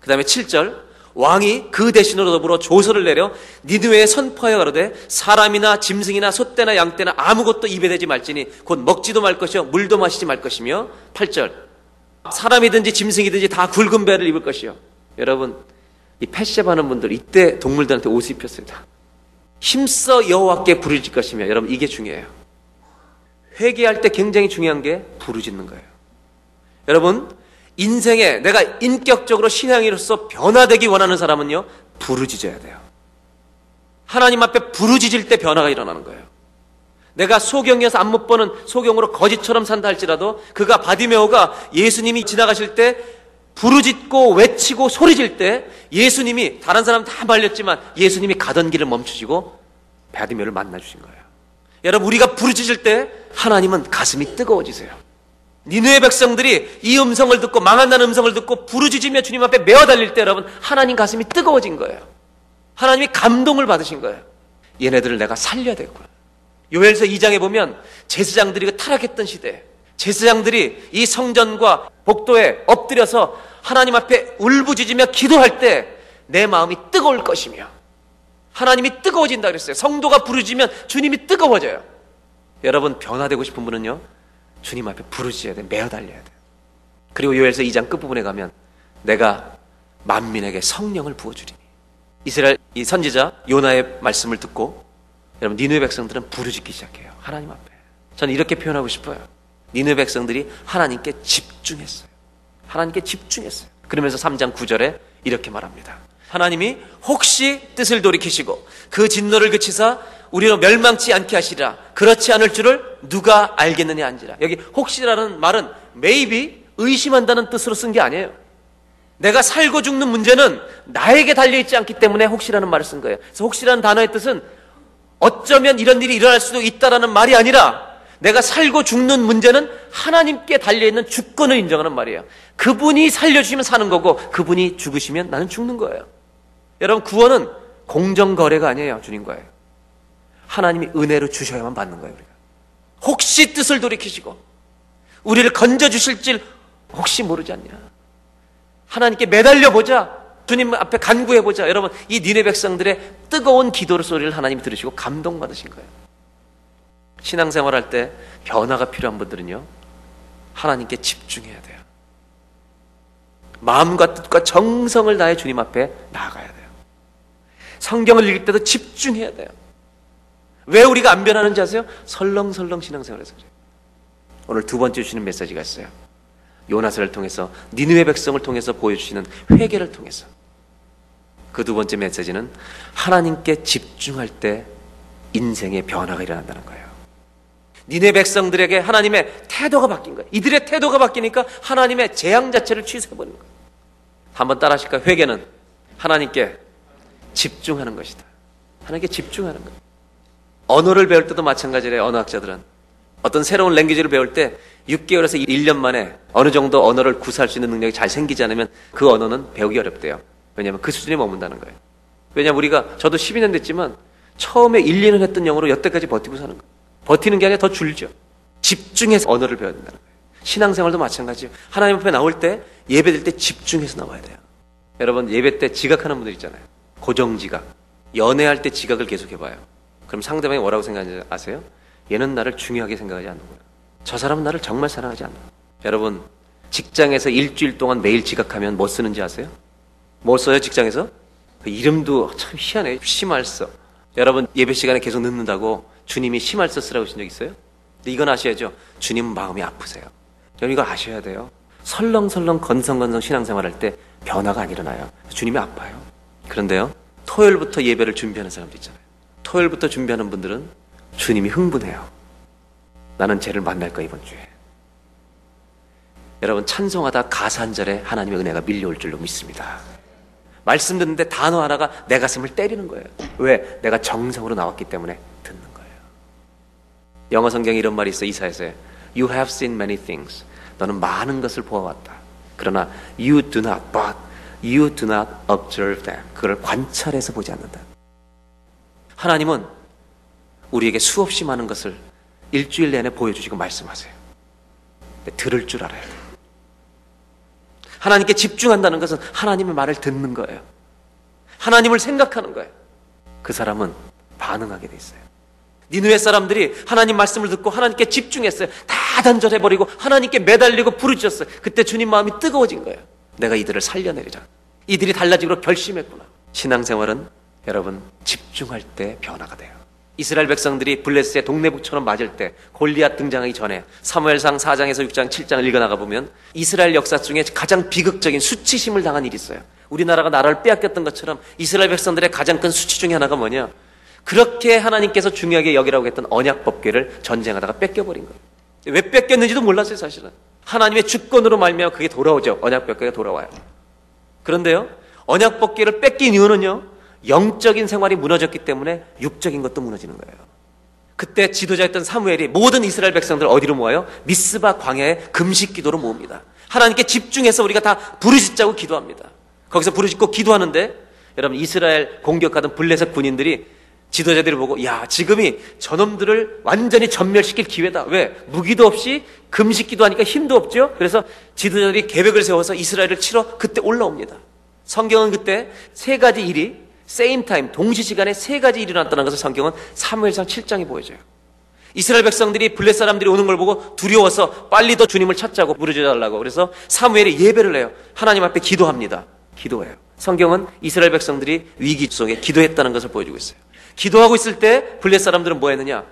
Speaker 4: 그 다음에 7절 왕이 그 대신으로 더불어 조서를 내려 니드웨에 선포하여 가로되 사람이나 짐승이나 소떼나 양떼나 아무것도 입에 대지 말지니 곧 먹지도 말 것이요 물도 마시지 말 것이며 8절 사람이든지 짐승이든지 다 굵은 배를 입을 것이요 여러분 이 패시하는 분들 이때 동물들한테 옷을 입혔습니다. 힘써 여호와께 부르짖 것이며 여러분 이게 중요해요. 회개할 때 굉장히 중요한 게 부르짖는 거예요. 여러분 인생에 내가 인격적으로 신앙인으로서 변화되기 원하는 사람은요 부르짖어야 돼요. 하나님 앞에 부르짖을 때 변화가 일어나는 거예요. 내가 소경이어서 안 못 보는 소경으로 거짓처럼 산다 할지라도 그가 바디메오가 예수님이 지나가실 때 부르짖고 외치고 소리질 때 예수님이 다른 사람 다 말렸지만 예수님이 가던 길을 멈추시고 바디메오를 만나 주신 거예요. 여러분 우리가 부르짖을 때 하나님은 가슴이 뜨거워지세요. 니누의 백성들이 이 음성을 듣고 망한다는 음성을 듣고 부르짖으며 주님 앞에 메어 달릴 때 여러분 하나님 가슴이 뜨거워진 거예요. 하나님이 감동을 받으신 거예요. 얘네들을 내가 살려야 되겠구나. 요엘서 2장에 보면 제사장들이 그 타락했던 시대 제사장들이 이 성전과 복도에 엎드려서 하나님 앞에 울부짖으며 기도할 때 내 마음이 뜨거울 것이며 하나님이 뜨거워진다 그랬어요. 성도가 부르짖으면 주님이 뜨거워져요. 여러분 변화되고 싶은 분은요. 주님 앞에 부르짖어야 돼. 매어 달려야 돼. 그리고 요엘서 2장 끝부분에 가면 내가 만민에게 성령을 부어 주리니 이스라엘 이 선지자 요나의 말씀을 듣고 여러분 니누의 백성들은 부르짖기 시작해요. 하나님 앞에. 저는 이렇게 표현하고 싶어요. 니누의 백성들이 하나님께 집중했어요. 하나님께 집중했어요. 그러면서 3장 9절에 이렇게 말합니다. 하나님이 혹시 뜻을 돌이키시고 그 진노를 그치사 우리로 멸망치 않게 하시라. 그렇지 않을 줄을 누가 알겠느냐 한지라. 여기 혹시라는 말은 maybe 의심한다는 뜻으로 쓴 게 아니에요. 내가 살고 죽는 문제는 나에게 달려있지 않기 때문에 혹시라는 말을 쓴 거예요. 그래서 혹시라는 단어의 뜻은 어쩌면 이런 일이 일어날 수도 있다라는 말이 아니라 내가 살고 죽는 문제는 하나님께 달려있는 주권을 인정하는 말이에요. 그분이 살려주시면 사는 거고 그분이 죽으시면 나는 죽는 거예요. 여러분 구원은 공정거래가 아니에요. 주님과의. 하나님이 은혜로 주셔야만 받는 거예요. 우리가. 혹시 뜻을 돌이키시고 우리를 건져주실 줄 혹시 모르지 않냐. 하나님께 매달려 보자. 주님 앞에 간구해 보자. 여러분 이 니네 백성들의 뜨거운 기도를 소리를 하나님이 들으시고 감동받으신 거예요. 신앙생활 할 때 변화가 필요한 분들은요. 하나님께 집중해야 돼요. 마음과 뜻과 정성을 다해 주님 앞에 나아가야 돼요. 성경을 읽을 때도 집중해야 돼요. 왜 우리가 안 변하는지 아세요? 설렁설렁 신앙생활에서 그래요. 오늘 두 번째 주시는 메시지가 있어요. 요나서를 통해서 니누의 백성을 통해서 보여주시는 회개를 통해서 그 두 번째 메시지는 하나님께 집중할 때 인생의 변화가 일어난다는 거예요. 니네 백성들에게 하나님의 태도가 바뀐 거예요. 이들의 태도가 바뀌니까 하나님의 재앙 자체를 취소해버리는 거예요. 한번 따라 하실까요? 회개는 하나님께 집중하는 것이다. 하나님께 집중하는 거예요. 언어를 배울 때도 마찬가지래요. 언어학자들은. 어떤 새로운 랭귀지를 배울 때 6개월에서 1년 만에 어느 정도 언어를 구사할 수 있는 능력이 잘 생기지 않으면 그 언어는 배우기 어렵대요. 왜냐하면 그 수준에 머문다는 거예요. 왜냐하면 우리가 저도 12년 됐지만 처음에 1, 2년 했던 영어로 여태까지 버티고 사는 거예요. 버티는 게 아니라 더 줄죠. 집중해서 언어를 배워야 된다는 거예요. 신앙생활도 마찬가지예요. 하나님 앞에 나올 때 예배 될 때 집중해서 나와야 돼요. 여러분 예배 때 지각하는 분들 있잖아요. 고정 지각. 연애할 때 지각을 계속 해봐요. 그럼 상대방이 뭐라고 생각하는지 아세요? 얘는 나를 중요하게 생각하지 않는 거예요. 저 사람은 나를 정말 사랑하지 않는 거예요. 여러분 직장에서 일주일 동안 매일 지각하면 뭐 쓰는지 아세요? 뭐 써요 직장에서? 그 이름도 참 희한해. 심할서. 여러분 예배 시간에 계속 늦는다고 주님이 심할서 쓰라고 하신 적 있어요? 이건 아셔야죠. 주님은 마음이 아프세요. 여러분 이걸 아셔야 돼요. 설렁설렁 건성건성 신앙생활 할 때 변화가 안 일어나요. 주님이 아파요. 그런데요. 토요일부터 예배를 준비하는 사람도 있잖아요. 토요일부터 준비하는 분들은 주님이 흥분해요. 나는 쟤를 만날 거야 이번 주에. 여러분 찬송하다 가사 한 절에 하나님의 은혜가 밀려올 줄로 믿습니다. 말씀 듣는데 단어 하나가 내 가슴을 때리는 거예요. 왜? 내가 정성으로 나왔기 때문에. 영어 성경에 이런 말이 있어 이사에서 You have seen many things. 너는 많은 것을 보아왔다. 그러나 you do not, but you do not observe them. 그걸 관찰해서 보지 않는다. 하나님은 우리에게 수없이 많은 것을 일주일 내내 보여주시고 말씀하세요. 들을 줄 알아야 돼요. 하나님께 집중한다는 것은 하나님의 말을 듣는 거예요. 하나님을 생각하는 거예요. 그 사람은 반응하게 돼 있어요. 니누의 사람들이 하나님 말씀을 듣고 하나님께 집중했어요. 다 단절해버리고 하나님께 매달리고 부르짖었어요. 그때 주님 마음이 뜨거워진 거예요. 내가 이들을 살려내리자. 이들이 달라지기로 결심했구나. 신앙생활은 여러분 집중할 때 변화가 돼요. 이스라엘 백성들이 블레스의 동네북처럼 맞을 때 골리앗 등장하기 전에 사무엘상 4장에서 6장, 7장을 읽어나가 보면 이스라엘 역사 중에 가장 비극적인 수치심을 당한 일이 있어요. 우리나라가 나라를 빼앗겼던 것처럼 이스라엘 백성들의 가장 큰 수치 중에 하나가 뭐냐? 그렇게 하나님께서 중요하게 여기라고 했던 언약 법궤를 전쟁하다가 뺏겨버린 거예요. 왜 뺏겼는지도 몰랐어요, 사실은. 하나님의 주권으로 말미암아 그게 돌아오죠. 언약 법궤가 돌아와요. 그런데요. 언약 법궤를 뺏긴 이유는요. 영적인 생활이 무너졌기 때문에 육적인 것도 무너지는 거예요. 그때 지도자였던 사무엘이 모든 이스라엘 백성들 어디로 모아요? 미스바 광야에 금식 기도로 모읍니다. 하나님께 집중해서 우리가 다 부르짖자고 기도합니다. 거기서 부르짖고 기도하는데 여러분 이스라엘 공격하던 블레셋 군인들이 지도자들이 보고 야 지금이 저놈들을 완전히 전멸시킬 기회다. 왜? 무기도 없이 금식 기도 하니까 힘도 없죠. 그래서 지도자들이 계획을 세워서 이스라엘을 치러 그때 올라옵니다. 성경은 그때 세 가지 일이 same time 동시 시간에 세 가지 일이 일어났다는 것을 성경은 사무엘상 7장에 보여줘요. 이스라엘 백성들이 블레셋 사람들이 오는 걸 보고 두려워서 빨리 더 주님을 찾자고 부르짖어 달라고 그래서 사무엘이 예배를 해요. 하나님 앞에 기도합니다. 기도해요. 성경은 이스라엘 백성들이 위기 속에 기도했다는 것을 보여주고 있어요. 기도하고 있을 때 블레셋 사람들은 뭐 했느냐?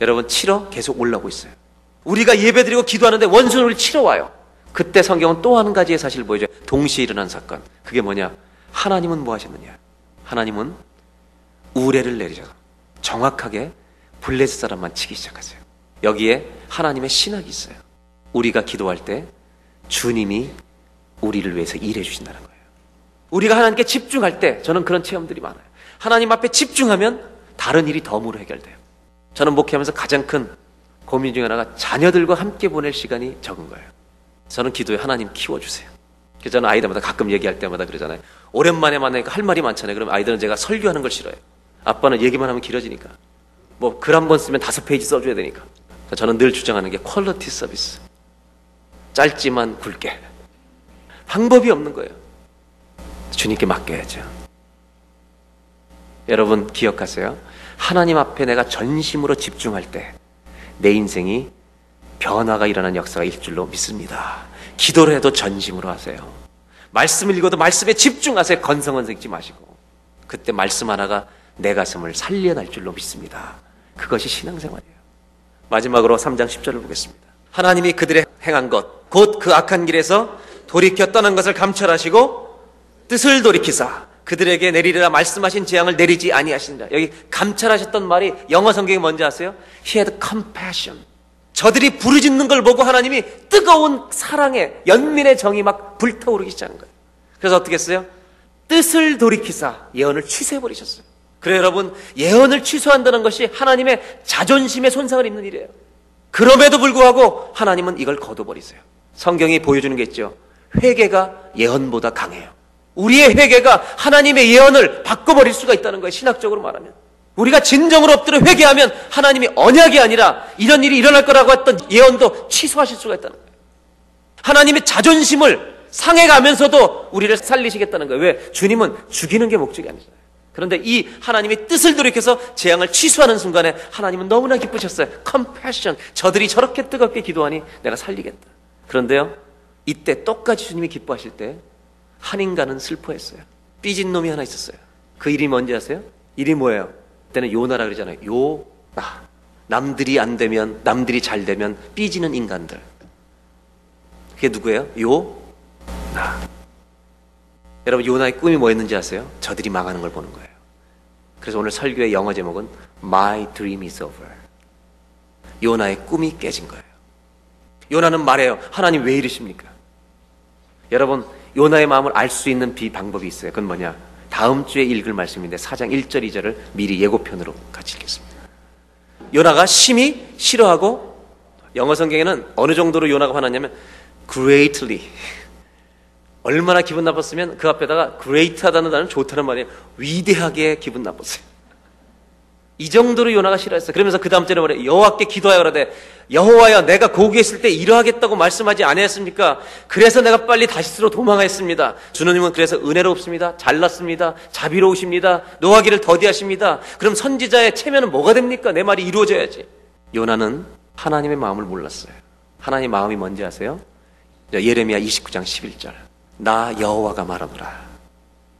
Speaker 4: 여러분 치러 계속 올라오고 있어요. 우리가 예배드리고 기도하는데 원수는 우리 치러 와요. 그때 성경은 또 한 가지의 사실을 보여줘요. 동시에 일어난 사건. 그게 뭐냐? 하나님은 뭐 하셨느냐? 하나님은 우레를 내리셔서 정확하게 블레스 사람만 치기 시작하세요. 여기에 하나님의 신학이 있어요. 우리가 기도할 때 주님이 우리를 위해서 일해 주신다는 거예요. 우리가 하나님께 집중할 때 저는 그런 체험들이 많아요. 하나님 앞에 집중하면 다른 일이 덤으로 해결돼요. 저는 목회하면서 가장 큰 고민 중에 하나가 자녀들과 함께 보낼 시간이 적은 거예요. 저는 기도에 하나님 키워주세요. 그래서 저는 아이들마다 가끔 얘기할 때마다 그러잖아요. 오랜만에 만나니까 할 말이 많잖아요. 그럼 아이들은 제가 설교하는 걸 싫어해요. 아빠는 얘기만 하면 길어지니까. 뭐 글 한 번 쓰면 다섯 페이지 써줘야 되니까. 저는 늘 주장하는 게 quality service. 짧지만 굵게. 방법이 없는 거예요. 주님께 맡겨야죠. 여러분 기억하세요. 하나님 앞에 내가 전심으로 집중할 때 내 인생이 변화가 일어나는 역사가 있을 줄로 믿습니다. 기도를 해도 전심으로 하세요. 말씀을 읽어도 말씀에 집중하세요. 건성건성 읽지 마시고. 그때 말씀 하나가 내 가슴을 살려날 줄로 믿습니다. 그것이 신앙생활이에요. 마지막으로 3장 10절을 보겠습니다. 하나님이 그들의 행한 것, 곧 그 악한 길에서 돌이켜 떠난 것을 감찰하시고 뜻을 돌이키사 그들에게 내리리라 말씀하신 재앙을 내리지 아니하신다. 여기 감찰하셨던 말이 영어 성경이 뭔지 아세요? He had compassion. 저들이 부르짖는 걸 보고 하나님이 뜨거운 사랑의 연민의 정이 막 불타오르기 시작한 거예요. 그래서 어떻게 했어요? 뜻을 돌이키사 예언을 취소해 버리셨어요. 그래 여러분 예언을 취소한다는 것이 하나님의 자존심에 손상을 입는 일이에요. 그럼에도 불구하고 하나님은 이걸 거둬버리세요. 성경이 보여주는 게 있죠. 회개가 예언보다 강해요. 우리의 회개가 하나님의 예언을 바꿔버릴 수가 있다는 거예요. 신학적으로 말하면. 우리가 진정으로 엎드려 회개하면 하나님이 언약이 아니라 이런 일이 일어날 거라고 했던 예언도 취소하실 수가 있다는 거예요. 하나님의 자존심을 상해가면서도 우리를 살리시겠다는 거예요. 왜? 주님은 죽이는 게 목적이 아니잖아요. 그런데 이 하나님의 뜻을 돌이켜서 재앙을 취소하는 순간에 하나님은 너무나 기쁘셨어요. 컴패션. 저들이 저렇게 뜨겁게 기도하니 내가 살리겠다. 그런데요. 이때 똑같이 주님이 기뻐하실 때 한 인간은 슬퍼했어요. 삐진 놈이 하나 있었어요. 그 이름이 뭔지 아세요? 이름이 뭐예요? 그때는 요나라 그러잖아요. 요나. 남들이 안 되면, 남들이 잘 되면 삐지는 인간들. 그게 누구예요? 요나. 여러분, 요나의 꿈이 뭐였는지 아세요? 저들이 망하는 걸 보는 거예요. 그래서 오늘 설교의 영어 제목은 My Dream is Over. 요나의 꿈이 깨진 거예요. 요나는 말해요. 하나님 왜 이러십니까? 여러분, 요나의 마음을 알 수 있는 비 방법이 있어요. 그건 뭐냐? 다음 주에 읽을 말씀인데 4장 1절 2절을 미리 예고편으로 같이 읽겠습니다. 요나가 심히 싫어하고 영어 성경에는 어느 정도로 요나가 화났냐면 greatly 얼마나 기분 나빴으면 그 앞에다가 great하다는 단어는 좋다는 말이에요. 위대하게 기분 나빴어요. 이 정도로 요나가 싫어했어요. 그러면서 그 다음 절에 말해 여호와께 기도하여 그러되 여호와여 내가 고기 있을 때 이러하겠다고 말씀하지 아니했습니까? 그래서 내가 빨리 다시스로 도망하였습니다. 주님은 그래서 은혜롭습니다. 잘났습니다. 자비로우십니다. 노하기를 더디하십니다. 그럼 선지자의 체면은 뭐가 됩니까? 내 말이 이루어져야지. 요나는 하나님의 마음을 몰랐어요. 하나님 마음이 뭔지 아세요? 예레미야 29장 11절. 나 여호와가 말하노라.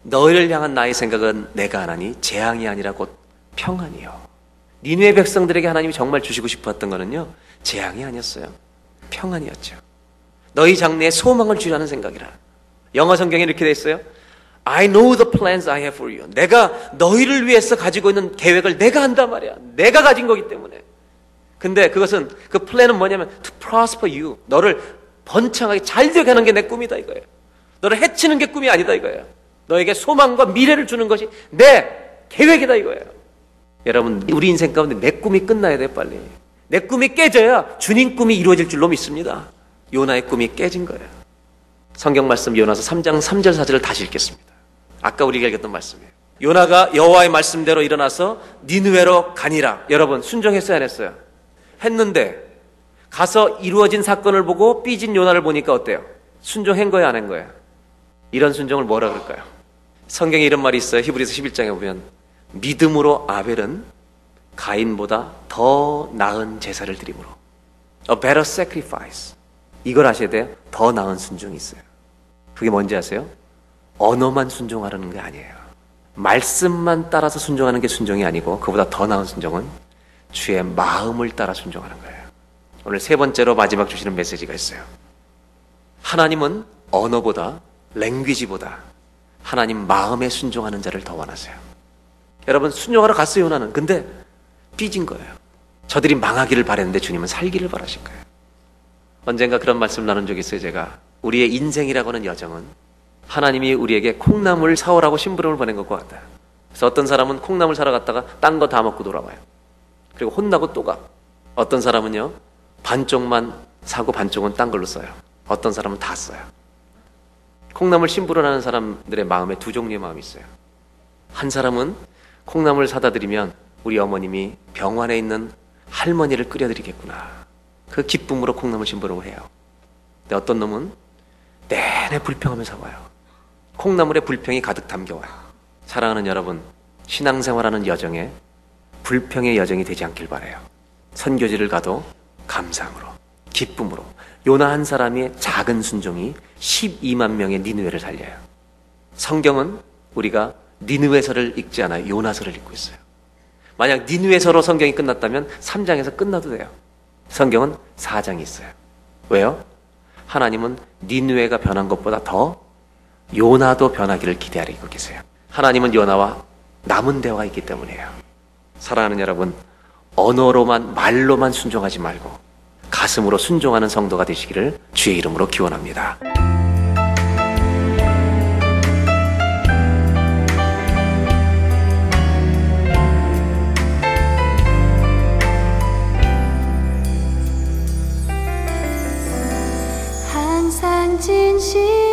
Speaker 4: 너희를 향한 나의 생각은 내가 하나니 재앙이 아니라 곧 평안이요. 니누의 백성들에게 하나님이 정말 주시고 싶었던 것은요, 재앙이 아니었어요. 평안이었죠. 너희 장래에 소망을 주라는 생각이라. 영어 성경에 이렇게 돼 있어요. I know the plans I have for you. 내가 너희를 위해서 가지고 있는 계획을 내가 한단 말이야. 내가 가진 거기 때문에. 근데 그것은 그 플랜은 뭐냐면 to prosper you. 너를 번창하게 잘 되게 하는 게 내 꿈이다 이거예요. 너를 해치는 게 꿈이 아니다 이거예요. 너에게 소망과 미래를 주는 것이 내 계획이다 이거예요. 여러분, 우리 인생 가운데 내 꿈이 끝나야 돼 빨리. 내 꿈이 깨져야 주님 꿈이 이루어질 줄로 믿습니다. 요나의 꿈이 깨진 거예요. 성경 말씀 요나서 3장 3절 4절을 다시 읽겠습니다. 아까 우리가 읽었던 말씀이에요. 요나가 여호와의 말씀대로 일어나서 니느웨로 가니라. 여러분 순종했어요 안 했어요? 했는데 가서 이루어진 사건을 보고 삐진 요나를 보니까 어때요? 순종한 거예요 안 한 거예요? 이런 순종을 뭐라 그럴까요? 성경에 이런 말이 있어요. 히브리서 11장에 보면 믿음으로 아벨은 가인보다 더 나은 제사를 드림으로 a better sacrifice 이걸 아셔야 돼요. 더 나은 순종이 있어요. 그게 뭔지 아세요? 언어만 순종하라는 게 아니에요. 말씀만 따라서 순종하는 게 순종이 아니고 그보다 더 나은 순종은 주의 마음을 따라 순종하는 거예요. 오늘 세 번째로 마지막 주시는 메시지가 있어요. 하나님은 언어보다 랭귀지보다 하나님 마음에 순종하는 자를 더 원하세요. 여러분 순종하러 갔어요 요나는. 근데 삐진 거예요. 저들이 망하기를 바랬는데 주님은 살기를 바라신 거예요. 언젠가 그런 말씀 나눈 적이 있어요 제가. 우리의 인생이라고 하는 여정은 하나님이 우리에게 콩나물 사오라고 심부름을 보낸 것과 같다. 그래서 어떤 사람은 콩나물 사러 갔다가 딴 거 다 먹고 돌아와요. 그리고 혼나고 또 가. 어떤 사람은요, 반쪽만 사고 반쪽은 딴 걸로 써요. 어떤 사람은 다 써요. 콩나물 심부름하는 사람들의 마음에 두 종류의 마음이 있어요. 한 사람은 콩나물 사다 드리면 우리 어머님이 병원에 있는 할머니를 끓여드리겠구나. 그 기쁨으로 콩나물 심부름을 해요. 근데 어떤 놈은 내내 불평하면서 와요. 콩나물에 불평이 가득 담겨와요. 사랑하는 여러분, 신앙생활하는 여정에 불평의 여정이 되지 않길 바래요. 선교지를 가도 감상으로, 기쁨으로. 요나 한 사람의 작은 순종이 12만 명의 니느웨를 살려요. 성경은 우리가 니느웨서를 읽지 않아요. 요나서를 읽고 있어요. 만약 니느웨서로 성경이 끝났다면 3장에서 끝나도 돼요. 성경은 4장이 있어요. 왜요? 하나님은 니느웨가 변한 것보다 더 요나도 변하기를 기대하고 계세요. 하나님은 요나와 남은 대화가 있기 때문이에요. 사랑하는 여러분, 언어로만 말로만 순종하지 말고 가슴으로 순종하는 성도가 되시기를 주의 이름으로 기원합니다.
Speaker 5: 항상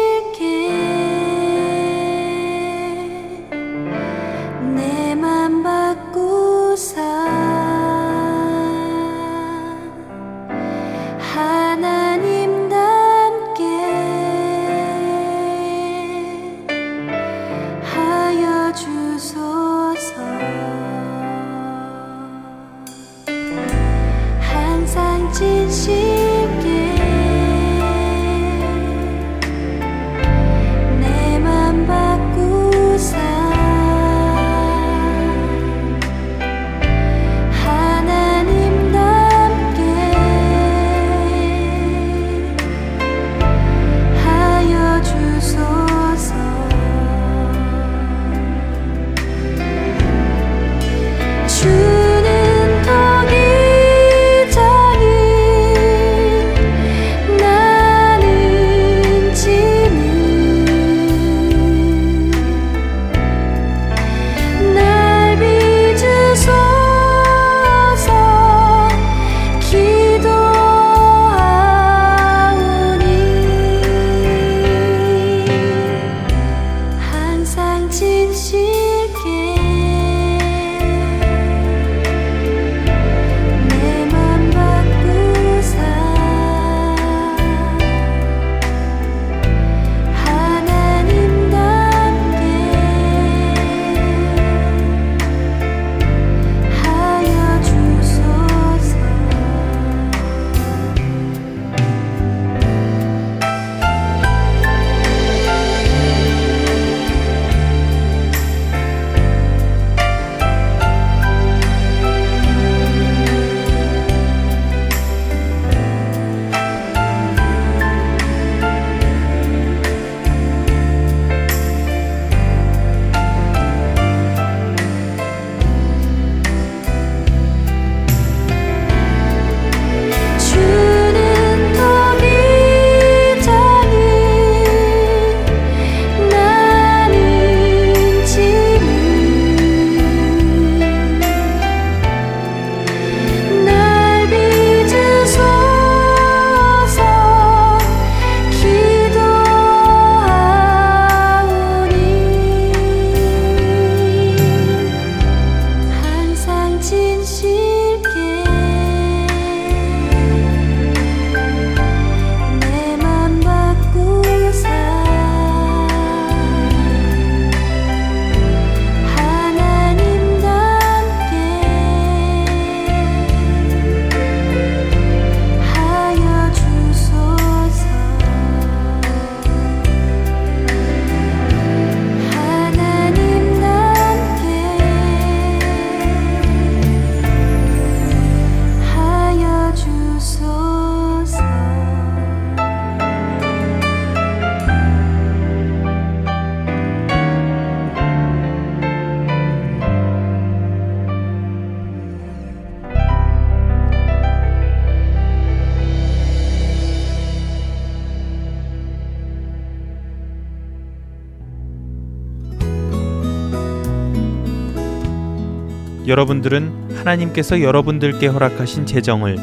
Speaker 6: 여러분들은 하나님께서 여러분들께 허락하신 재정을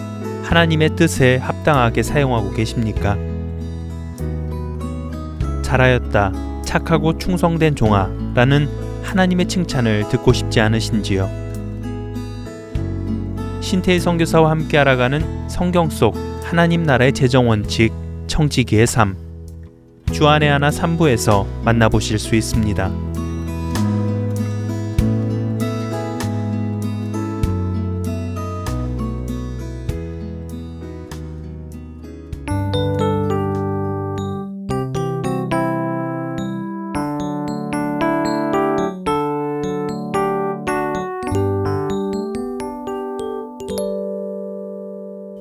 Speaker 6: 하나님의 뜻에 합당하게 사용하고 계십니까? 잘하였다, 착하고 충성된 종아 라는 하나님의 칭찬을 듣고 싶지 않으신지요? 신태희 선교사와 함께 알아가는 성경 속 하나님 나라의 재정 원칙 청지기의 삶 주안의 하나 3부에서 만나보실 수 있습니다.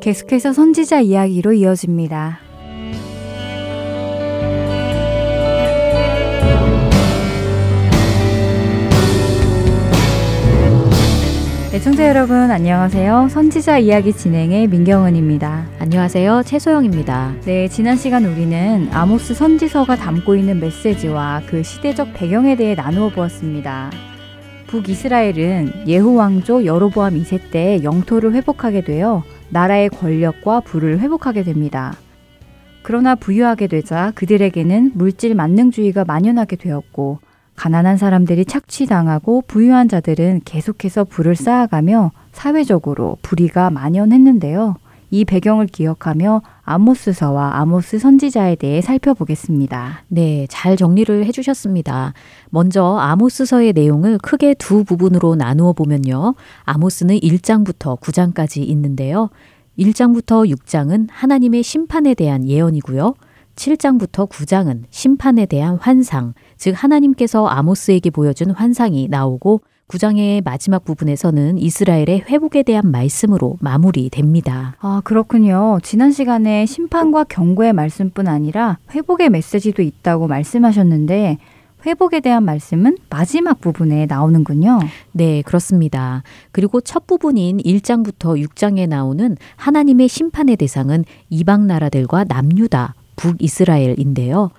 Speaker 1: 계속해서 선지자 이야기로 이어집니다. 애청자 여러분 안녕하세요. 선지자 이야기 진행의 민경은입니다.
Speaker 7: 안녕하세요. 최소영입니다.
Speaker 1: 네, 지난 시간 우리는 아모스 선지서가 담고 있는 메시지와 그 시대적 배경에 대해 나누어 보았습니다. 북이스라엘은 예후 왕조 여로보암 2세 때 영토를 회복하게 되어 나라의 권력과 부를 회복하게 됩니다. 그러나 부유하게 되자 그들에게는 물질 만능주의가 만연하게 되었고 가난한 사람들이 착취당하고 부유한 자들은 계속해서 부를 쌓아가며 사회적으로 불의가 만연했는데요. 이 배경을 기억하며 아모스서와 아모스 선지자에 대해 살펴보겠습니다.
Speaker 7: 네, 잘 정리를 해주셨습니다. 먼저 아모스서의 내용을 크게 두 부분으로 나누어 보면요. 아모스는 1장부터 9장까지 있는데요. 1장부터 6장은 하나님의 심판에 대한 예언이고요. 7장부터 9장은 심판에 대한 환상, 즉 하나님께서 아모스에게 보여준 환상이 나오고 9장의 마지막 부분에서는 이스라엘의 회복에 대한 말씀으로 마무리됩니다.
Speaker 1: 아, 그렇군요. 지난 시간에 심판과 경고의 말씀뿐 아니라 회복의 메시지도 있다고 말씀하셨는데 회복에 대한 말씀은 마지막 부분에 나오는군요.
Speaker 7: 네, 그렇습니다. 그리고 첫 부분인 1장부터 6장에 나오는 하나님의 심판의 대상은 이방 나라들과 남유다, 북이스라엘인데요.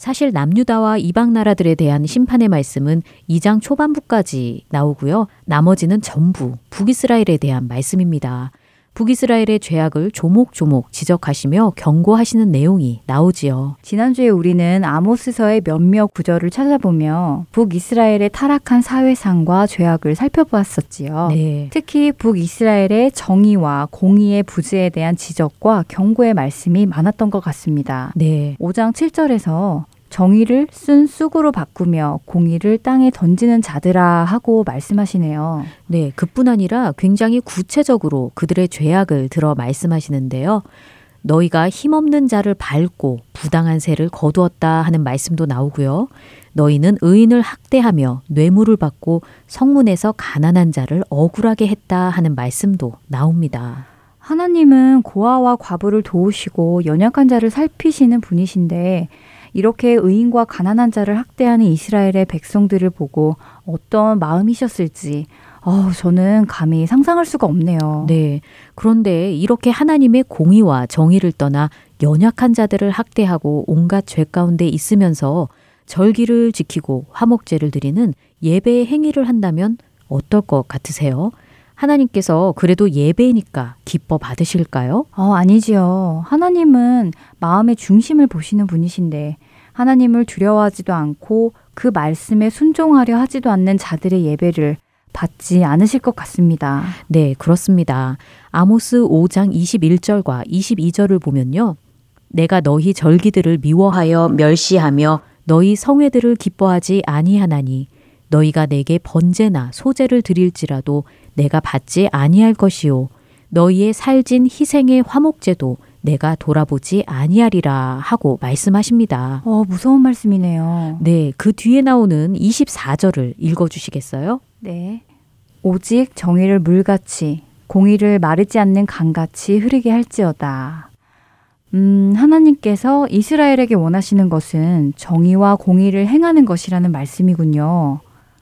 Speaker 7: 사실 남유다와 이방 나라들에 대한 심판의 말씀은 2장 초반부까지 나오고요. 나머지는 전부 북이스라엘에 대한 말씀입니다. 북이스라엘의 죄악을 조목조목 지적하시며 경고하시는 내용이 나오지요.
Speaker 1: 지난주에 우리는 아모스서의 몇몇 구절을 찾아보며 북이스라엘의 타락한 사회상과 죄악을 살펴보았었지요.
Speaker 7: 네.
Speaker 1: 특히 북이스라엘의 정의와 공의의 부재에 대한 지적과 경고의 말씀이 많았던 것 같습니다.
Speaker 7: 네.
Speaker 1: 5장 7절에서 정의를 쓴 쑥으로 바꾸며 공의를 땅에 던지는 자들아 하고 말씀하시네요.
Speaker 7: 네, 그뿐 아니라 굉장히 구체적으로 그들의 죄악을 들어 말씀하시는데요. 너희가 힘없는 자를 밟고 부당한 세를 거두었다 하는 말씀도 나오고요. 너희는 의인을 학대하며 뇌물을 받고 성문에서 가난한 자를 억울하게 했다 하는 말씀도 나옵니다.
Speaker 1: 하나님은 고아와 과부를 도우시고 연약한 자를 살피시는 분이신데 이렇게 의인과 가난한 자를 학대하는 이스라엘의 백성들을 보고 어떤 마음이셨을지 어, 저는 감히 상상할 수가 없네요.
Speaker 7: 네. 그런데 이렇게 하나님의 공의와 정의를 떠나 연약한 자들을 학대하고 온갖 죄 가운데 있으면서 절기를 지키고 화목제를 드리는 예배의 행위를 한다면 어떨 것 같으세요? 하나님께서 그래도 예배니까 기뻐 받으실까요?
Speaker 1: 어, 아니지요. 하나님은 마음의 중심을 보시는 분이신데 하나님을 두려워하지도 않고 그 말씀에 순종하려 하지도 않는 자들의 예배를 받지 않으실 것 같습니다.
Speaker 7: 네, 그렇습니다. 아모스 5장 21절과 22절을 보면요. 내가 너희 절기들을 미워하여 멸시하며 너희 성회들을 기뻐하지 아니하나니 너희가 내게 번제나 소제를 드릴지라도 내가 받지 아니할 것이요 너희의 살진 희생의 화목제도 내가 돌아보지 아니하리라 하고 말씀하십니다.
Speaker 1: 어, 무서운 말씀이네요.
Speaker 7: 네, 그 뒤에 나오는 24절을 읽어 주시겠어요?
Speaker 1: 네. 오직 정의를 물같이 공의를 마르지 않는 강같이 흐르게 할지어다. 음, 하나님께서 이스라엘에게 원하시는 것은 정의와 공의를 행하는 것이라는 말씀이군요.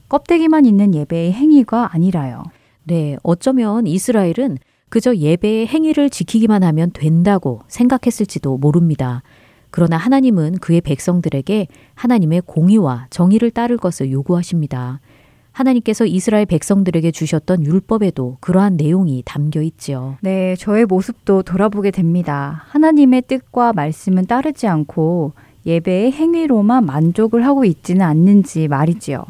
Speaker 1: 껍데기만 있는 예배의 행위가 아니라요.
Speaker 7: 네, 어쩌면 이스라엘은 그저 예배의 행위를 지키기만 하면 된다고 생각했을지도 모릅니다. 그러나 하나님은 그의 백성들에게 하나님의 공의와 정의를 따를 것을 요구하십니다. 하나님께서 이스라엘 백성들에게 주셨던 율법에도 그러한 내용이 담겨 있지요.
Speaker 1: 네, 저의 모습도 돌아보게 됩니다. 하나님의 뜻과 말씀은 따르지 않고 예배의 행위로만 만족을 하고 있지는 않는지 말이지요.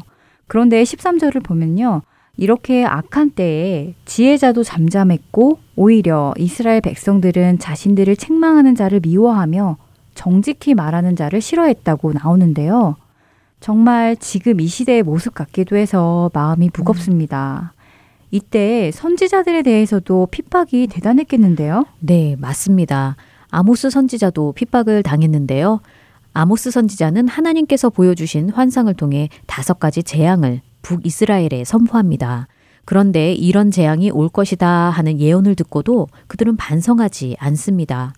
Speaker 1: 그런데 13절을 보면요. 이렇게 악한 때에 지혜자도 잠잠했고 오히려 이스라엘 백성들은 자신들을 책망하는 자를 미워하며 정직히 말하는 자를 싫어했다고 나오는데요. 정말 지금 이 시대의 모습 같기도 해서 마음이 무겁습니다. 이때 선지자들에 대해서도 핍박이 대단했겠는데요?
Speaker 7: 네, 맞습니다. 아모스 선지자도 핍박을 당했는데요. 아모스 선지자는 하나님께서 보여주신 환상을 통해 다섯 가지 재앙을 북이스라엘에 선포합니다. 그런데 이런 재앙이 올 것이다 하는 예언을 듣고도 그들은 반성하지 않습니다.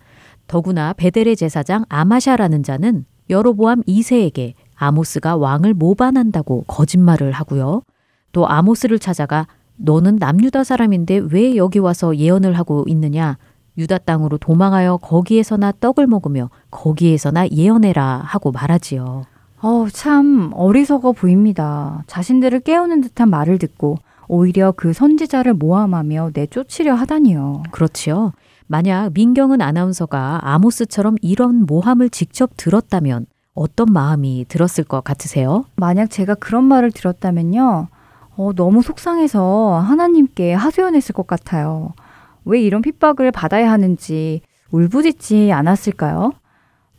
Speaker 7: 더구나 베델의 제사장 아마샤라는 자는 여로보암 2세에게 아모스가 왕을 모반한다고 거짓말을 하고요. 또 아모스를 찾아가 너는 남유다 사람인데 왜 여기 와서 예언을 하고 있느냐? 유다 땅으로 도망하여 거기에서나 떡을 먹으며 거기에서나 예언해라 하고 말하지요.
Speaker 1: 어, 참 어리석어 보입니다. 자신들을 깨우는 듯한 말을 듣고 오히려 그 선지자를 모함하며 내쫓으려 하다니요.
Speaker 7: 그렇지요. 만약 민경은 아나운서가 아모스처럼 이런 모함을 직접 들었다면 어떤 마음이 들었을 것 같으세요?
Speaker 1: 만약 제가 그런 말을 들었다면요. 어, 너무 속상해서 하나님께 하소연했을 것 같아요. 왜 이런 핍박을 받아야 하는지 울부짖지 않았을까요?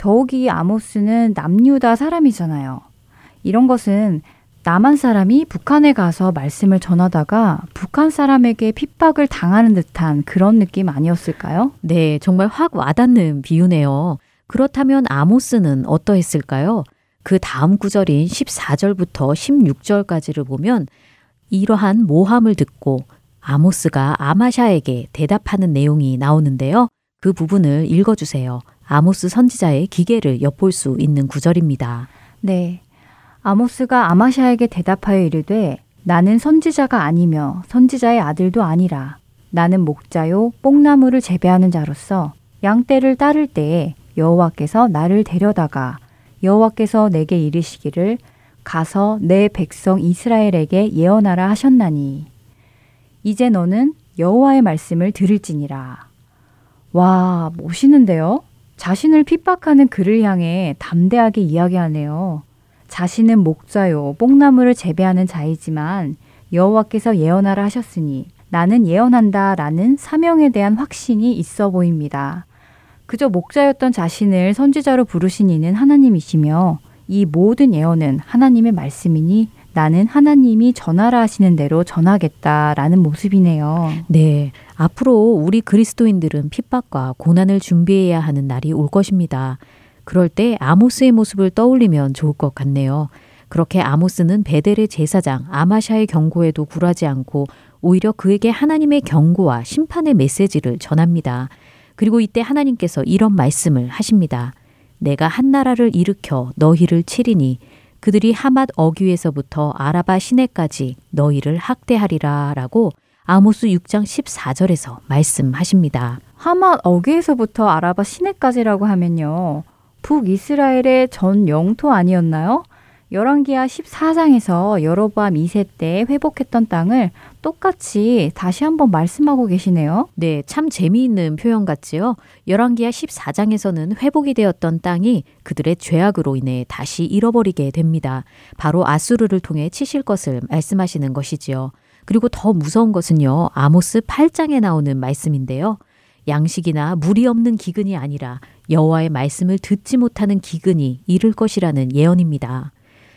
Speaker 1: 더욱이 아모스는 남유다 사람이잖아요. 이런 것은 남한 사람이 북한에 가서 말씀을 전하다가 북한 사람에게 핍박을 당하는 듯한 그런 느낌 아니었을까요?
Speaker 7: 네, 정말 확 와닿는 비유네요. 그렇다면 아모스는 어떠했을까요? 그 다음 구절인 14절부터 16절까지를 보면 이러한 모함을 듣고 아모스가 아마샤에게 대답하는 내용이 나오는데요. 그 부분을 읽어주세요. 아모스 선지자의 기계를 엿볼 수 있는 구절입니다.
Speaker 1: 네. 아모스가 아마샤에게 대답하여 이르되 나는 선지자가 아니며 선지자의 아들도 아니라 나는 목자요 뽕나무를 재배하는 자로서 양떼를 따를 때에 여호와께서 나를 데려다가 여호와께서 내게 이르시기를 가서 내 백성 이스라엘에게 예언하라 하셨나니 이제 너는 여호와의 말씀을 들을지니라. 와, 멋있는데요? 자신을 핍박하는 그를 향해 담대하게 이야기하네요. 자신은 목자요 뽕나무를 재배하는 자이지만 여호와께서 예언하라 하셨으니 나는 예언한다라는 사명에 대한 확신이 있어 보입니다. 그저 목자였던 자신을 선지자로 부르신 이는 하나님이시며 이 모든 예언은 하나님의 말씀이니 나는 하나님이 전하라 하시는 대로 전하겠다라는 모습이네요.
Speaker 7: 네. 앞으로 우리 그리스도인들은 핍박과 고난을 준비해야 하는 날이 올 것입니다. 그럴 때 아모스의 모습을 떠올리면 좋을 것 같네요. 그렇게 아모스는 베델의 제사장 아마샤의 경고에도 굴하지 않고 오히려 그에게 하나님의 경고와 심판의 메시지를 전합니다. 그리고 이때 하나님께서 이런 말씀을 하십니다. 내가 한 나라를 일으켜 너희를 치리니 그들이 하맛 어귀에서부터 아라바 시내까지 너희를 학대하리라 라고 아모스 6장 14절에서 말씀하십니다.
Speaker 1: 하맛 어귀에서부터 아라바 시내까지라고 하면요. 북이스라엘의 전 영토 아니었나요? 열왕기하 14장에서 여로보암 2세 때 회복했던 땅을 똑같이 다시 한번 말씀하고 계시네요.
Speaker 7: 네, 참 재미있는 표현 같지요. 열왕기하 14장에서는 회복이 되었던 땅이 그들의 죄악으로 인해 다시 잃어버리게 됩니다. 바로 아수르를 통해 치실 것을 말씀하시는 것이지요. 그리고 더 무서운 것은요. 아모스 8장에 나오는 말씀인데요. 양식이나 물이 없는 기근이 아니라 여호와의 말씀을 듣지 못하는 기근이 이를 것이라는 예언입니다.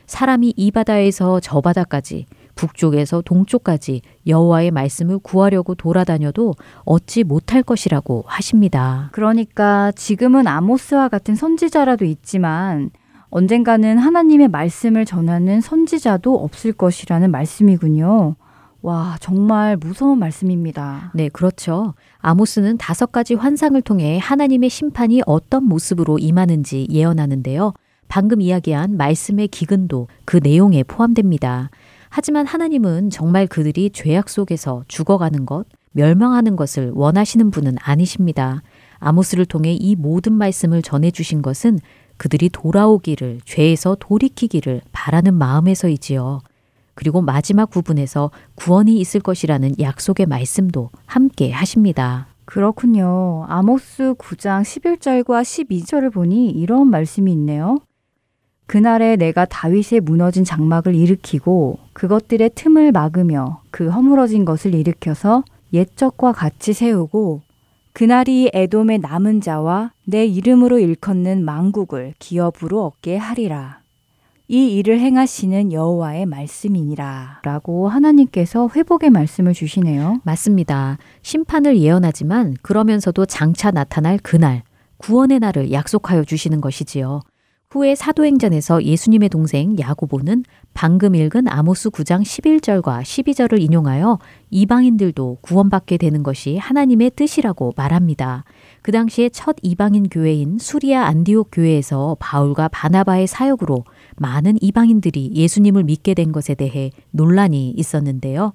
Speaker 7: 사람이 이 바다에서 저 바다까지 북쪽에서 동쪽까지 여호와의 말씀을 구하려고 돌아다녀도 얻지 못할 것이라고 하십니다.
Speaker 1: 그러니까 지금은 아모스와 같은 선지자라도 있지만 언젠가는 하나님의 말씀을 전하는 선지자도 없을 것이라는 말씀이군요. 와, 정말 무서운 말씀입니다.
Speaker 7: 네, 그렇죠. 아모스는 다섯 가지 환상을 통해 하나님의 심판이 어떤 모습으로 임하는지 예언하는데요. 방금 이야기한 말씀의 기근도 그 내용에 포함됩니다. 하지만 하나님은 정말 그들이 죄악 속에서 죽어가는 것, 멸망하는 것을 원하시는 분은 아니십니다. 아모스를 통해 이 모든 말씀을 전해주신 것은 그들이 돌아오기를, 죄에서 돌이키기를 바라는 마음에서이지요. 그리고 마지막 부분에서 구원이 있을 것이라는 약속의 말씀도 함께 하십니다.
Speaker 1: 그렇군요. 아모스 9장 11절과 12절을 보니 이런 말씀이 있네요. 그날에 내가 다윗의 무너진 장막을 일으키고 그것들의 틈을 막으며 그 허물어진 것을 일으켜서 옛적과 같이 세우고 그날이 에돔의 남은 자와 내 이름으로 일컫는 망국을 기업으로 얻게 하리라. 이 일을 행하시는 여호와의 말씀이니라. 라고 하나님께서 회복의 말씀을 주시네요.
Speaker 7: 맞습니다. 심판을 예언하지만 그러면서도 장차 나타날 그날, 구원의 날을 약속하여 주시는 것이지요. 후에 사도행전에서 예수님의 동생 야고보는 방금 읽은 아모스 9장 11절과 12절을 인용하여 이방인들도 구원받게 되는 것이 하나님의 뜻이라고 말합니다. 그 당시에 첫 이방인 교회인 수리아 안디옥 교회에서 바울과 바나바의 사역으로 많은 이방인들이 예수님을 믿게 된 것에 대해 논란이 있었는데요.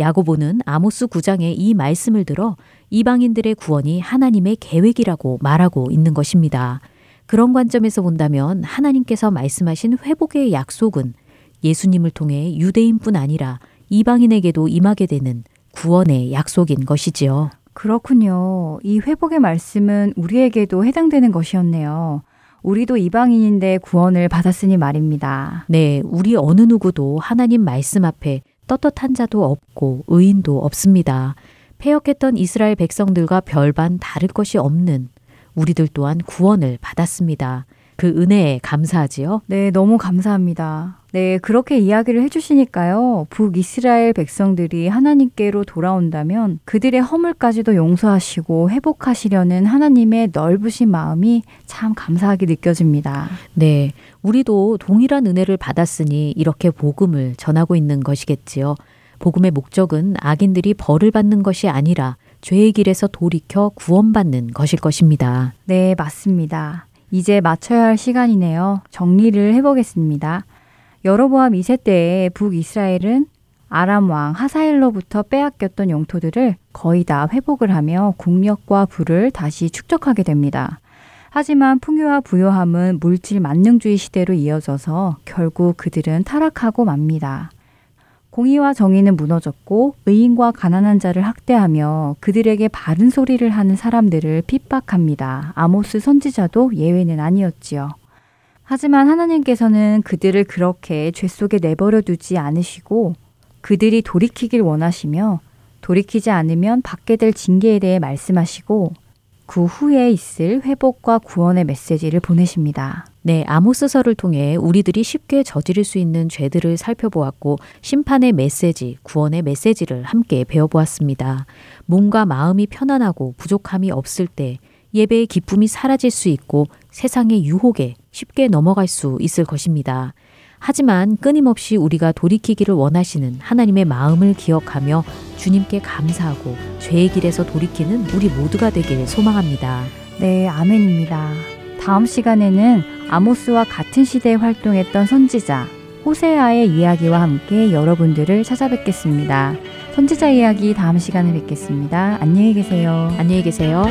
Speaker 7: 야고보는 아모스 9장의 이 말씀을 들어 이방인들의 구원이 하나님의 계획이라고 말하고 있는 것입니다. 그런 관점에서 본다면 하나님께서 말씀하신 회복의 약속은 예수님을 통해 유대인뿐 아니라 이방인에게도 임하게 되는 구원의 약속인 것이지요.
Speaker 1: 그렇군요. 이 회복의 말씀은 우리에게도 해당되는 것이었네요. 우리도 이방인인데 구원을 받았으니 말입니다.
Speaker 7: 네, 우리 어느 누구도 하나님 말씀 앞에 떳떳한 자도 없고 의인도 없습니다. 폐역했던 이스라엘 백성들과 별반 다를 것이 없는 우리들 또한 구원을 받았습니다. 그 은혜에 감사하지요?
Speaker 1: 네, 너무 감사합니다. 네, 그렇게 이야기를 해주시니까요. 북이스라엘 백성들이 하나님께로 돌아온다면 그들의 허물까지도 용서하시고 회복하시려는 하나님의 넓으신 마음이 참 감사하게 느껴집니다.
Speaker 7: 네, 우리도 동일한 은혜를 받았으니 이렇게 복음을 전하고 있는 것이겠지요. 복음의 목적은 악인들이 벌을 받는 것이 아니라 죄의 길에서 돌이켜 구원받는 것일 것입니다.
Speaker 1: 네, 맞습니다. 이제 맞춰야 할 시간이네요. 정리를 해보겠습니다. 여로보암 2세 때에 북이스라엘은 아람 왕 하사엘로부터 빼앗겼던 영토들을 거의 다 회복을 하며 국력과 부를 다시 축적하게 됩니다. 하지만 풍요와 부요함은 물질 만능주의 시대로 이어져서 결국 그들은 타락하고 맙니다. 공의와 정의는 무너졌고 의인과 가난한 자를 학대하며 그들에게 바른 소리를 하는 사람들을 핍박합니다. 아모스 선지자도 예외는 아니었지요. 하지만 하나님께서는 그들을 그렇게 죄 속에 내버려 두지 않으시고 그들이 돌이키길 원하시며 돌이키지 않으면 받게 될 징계에 대해 말씀하시고 그 후에 있을 회복과 구원의 메시지를 보내십니다.
Speaker 7: 네, 아모스서를 통해 우리들이 쉽게 저지를 수 있는 죄들을 살펴보았고 심판의 메시지, 구원의 메시지를 함께 배워보았습니다. 몸과 마음이 편안하고 부족함이 없을 때 예배의 기쁨이 사라질 수 있고 세상의 유혹에 쉽게 넘어갈 수 있을 것입니다. 하지만 끊임없이 우리가 돌이키기를 원하시는 하나님의 마음을 기억하며 주님께 감사하고 죄의 길에서 돌이키는 우리 모두가 되길 소망합니다.
Speaker 1: 네, 아멘입니다. 다음 시간에는 아모스와 같은 시대에 활동했던 선지자 호세아의 이야기와 함께 여러분들을 찾아뵙겠습니다. 선지자 이야기 다음 시간에 뵙겠습니다. 안녕히 계세요.
Speaker 7: 안녕히 계세요.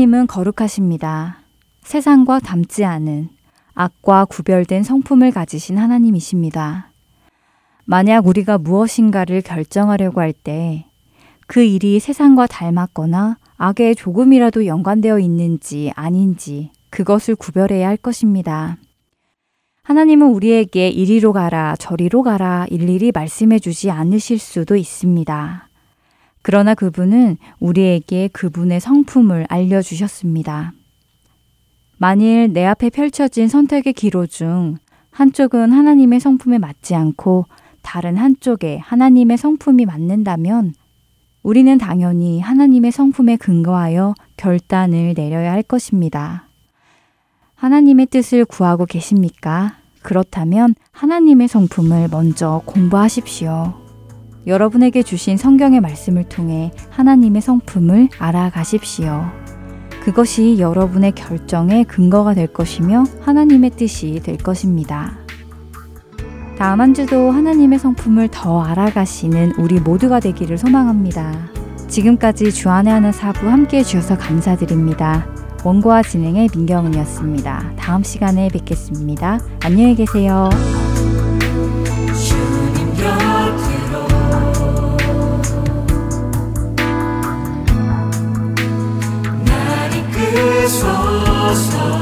Speaker 1: 하나님은 거룩하십니다. 세상과 닮지 않은 악과 구별된 성품을 가지신 하나님이십니다. 만약 우리가 무엇인가를 결정하려고 할 때 그 일이 세상과 닮았거나 악에 조금이라도 연관되어 있는지 아닌지 그것을 구별해야 할 것입니다. 하나님은 우리에게 이리로 가라, 저리로 가라 일일이 말씀해 주지 않으실 수도 있습니다. 그러나 그분은 우리에게 그분의 성품을 알려주셨습니다. 만일 내 앞에 펼쳐진 선택의 기로 중 한쪽은 하나님의 성품에 맞지 않고 다른 한쪽에 하나님의 성품이 맞는다면 우리는 당연히 하나님의 성품에 근거하여 결단을 내려야 할 것입니다. 하나님의 뜻을 구하고 계십니까? 그렇다면 하나님의 성품을 먼저 공부하십시오. 여러분에게 주신 성경의 말씀을 통해 하나님의 성품을 알아가십시오. 그것이 여러분의 결정의 근거가 될 것이며 하나님의 뜻이 될 것입니다. 다음 한 주도 하나님의 성품을 더 알아가시는 우리 모두가 되기를 소망합니다. 지금까지 주안의 하나 사부 함께 해 주셔서 감사드립니다. 원고와 진행의 민경은이었습니다. 다음 시간에 뵙겠습니다. 안녕히 계세요. Christus.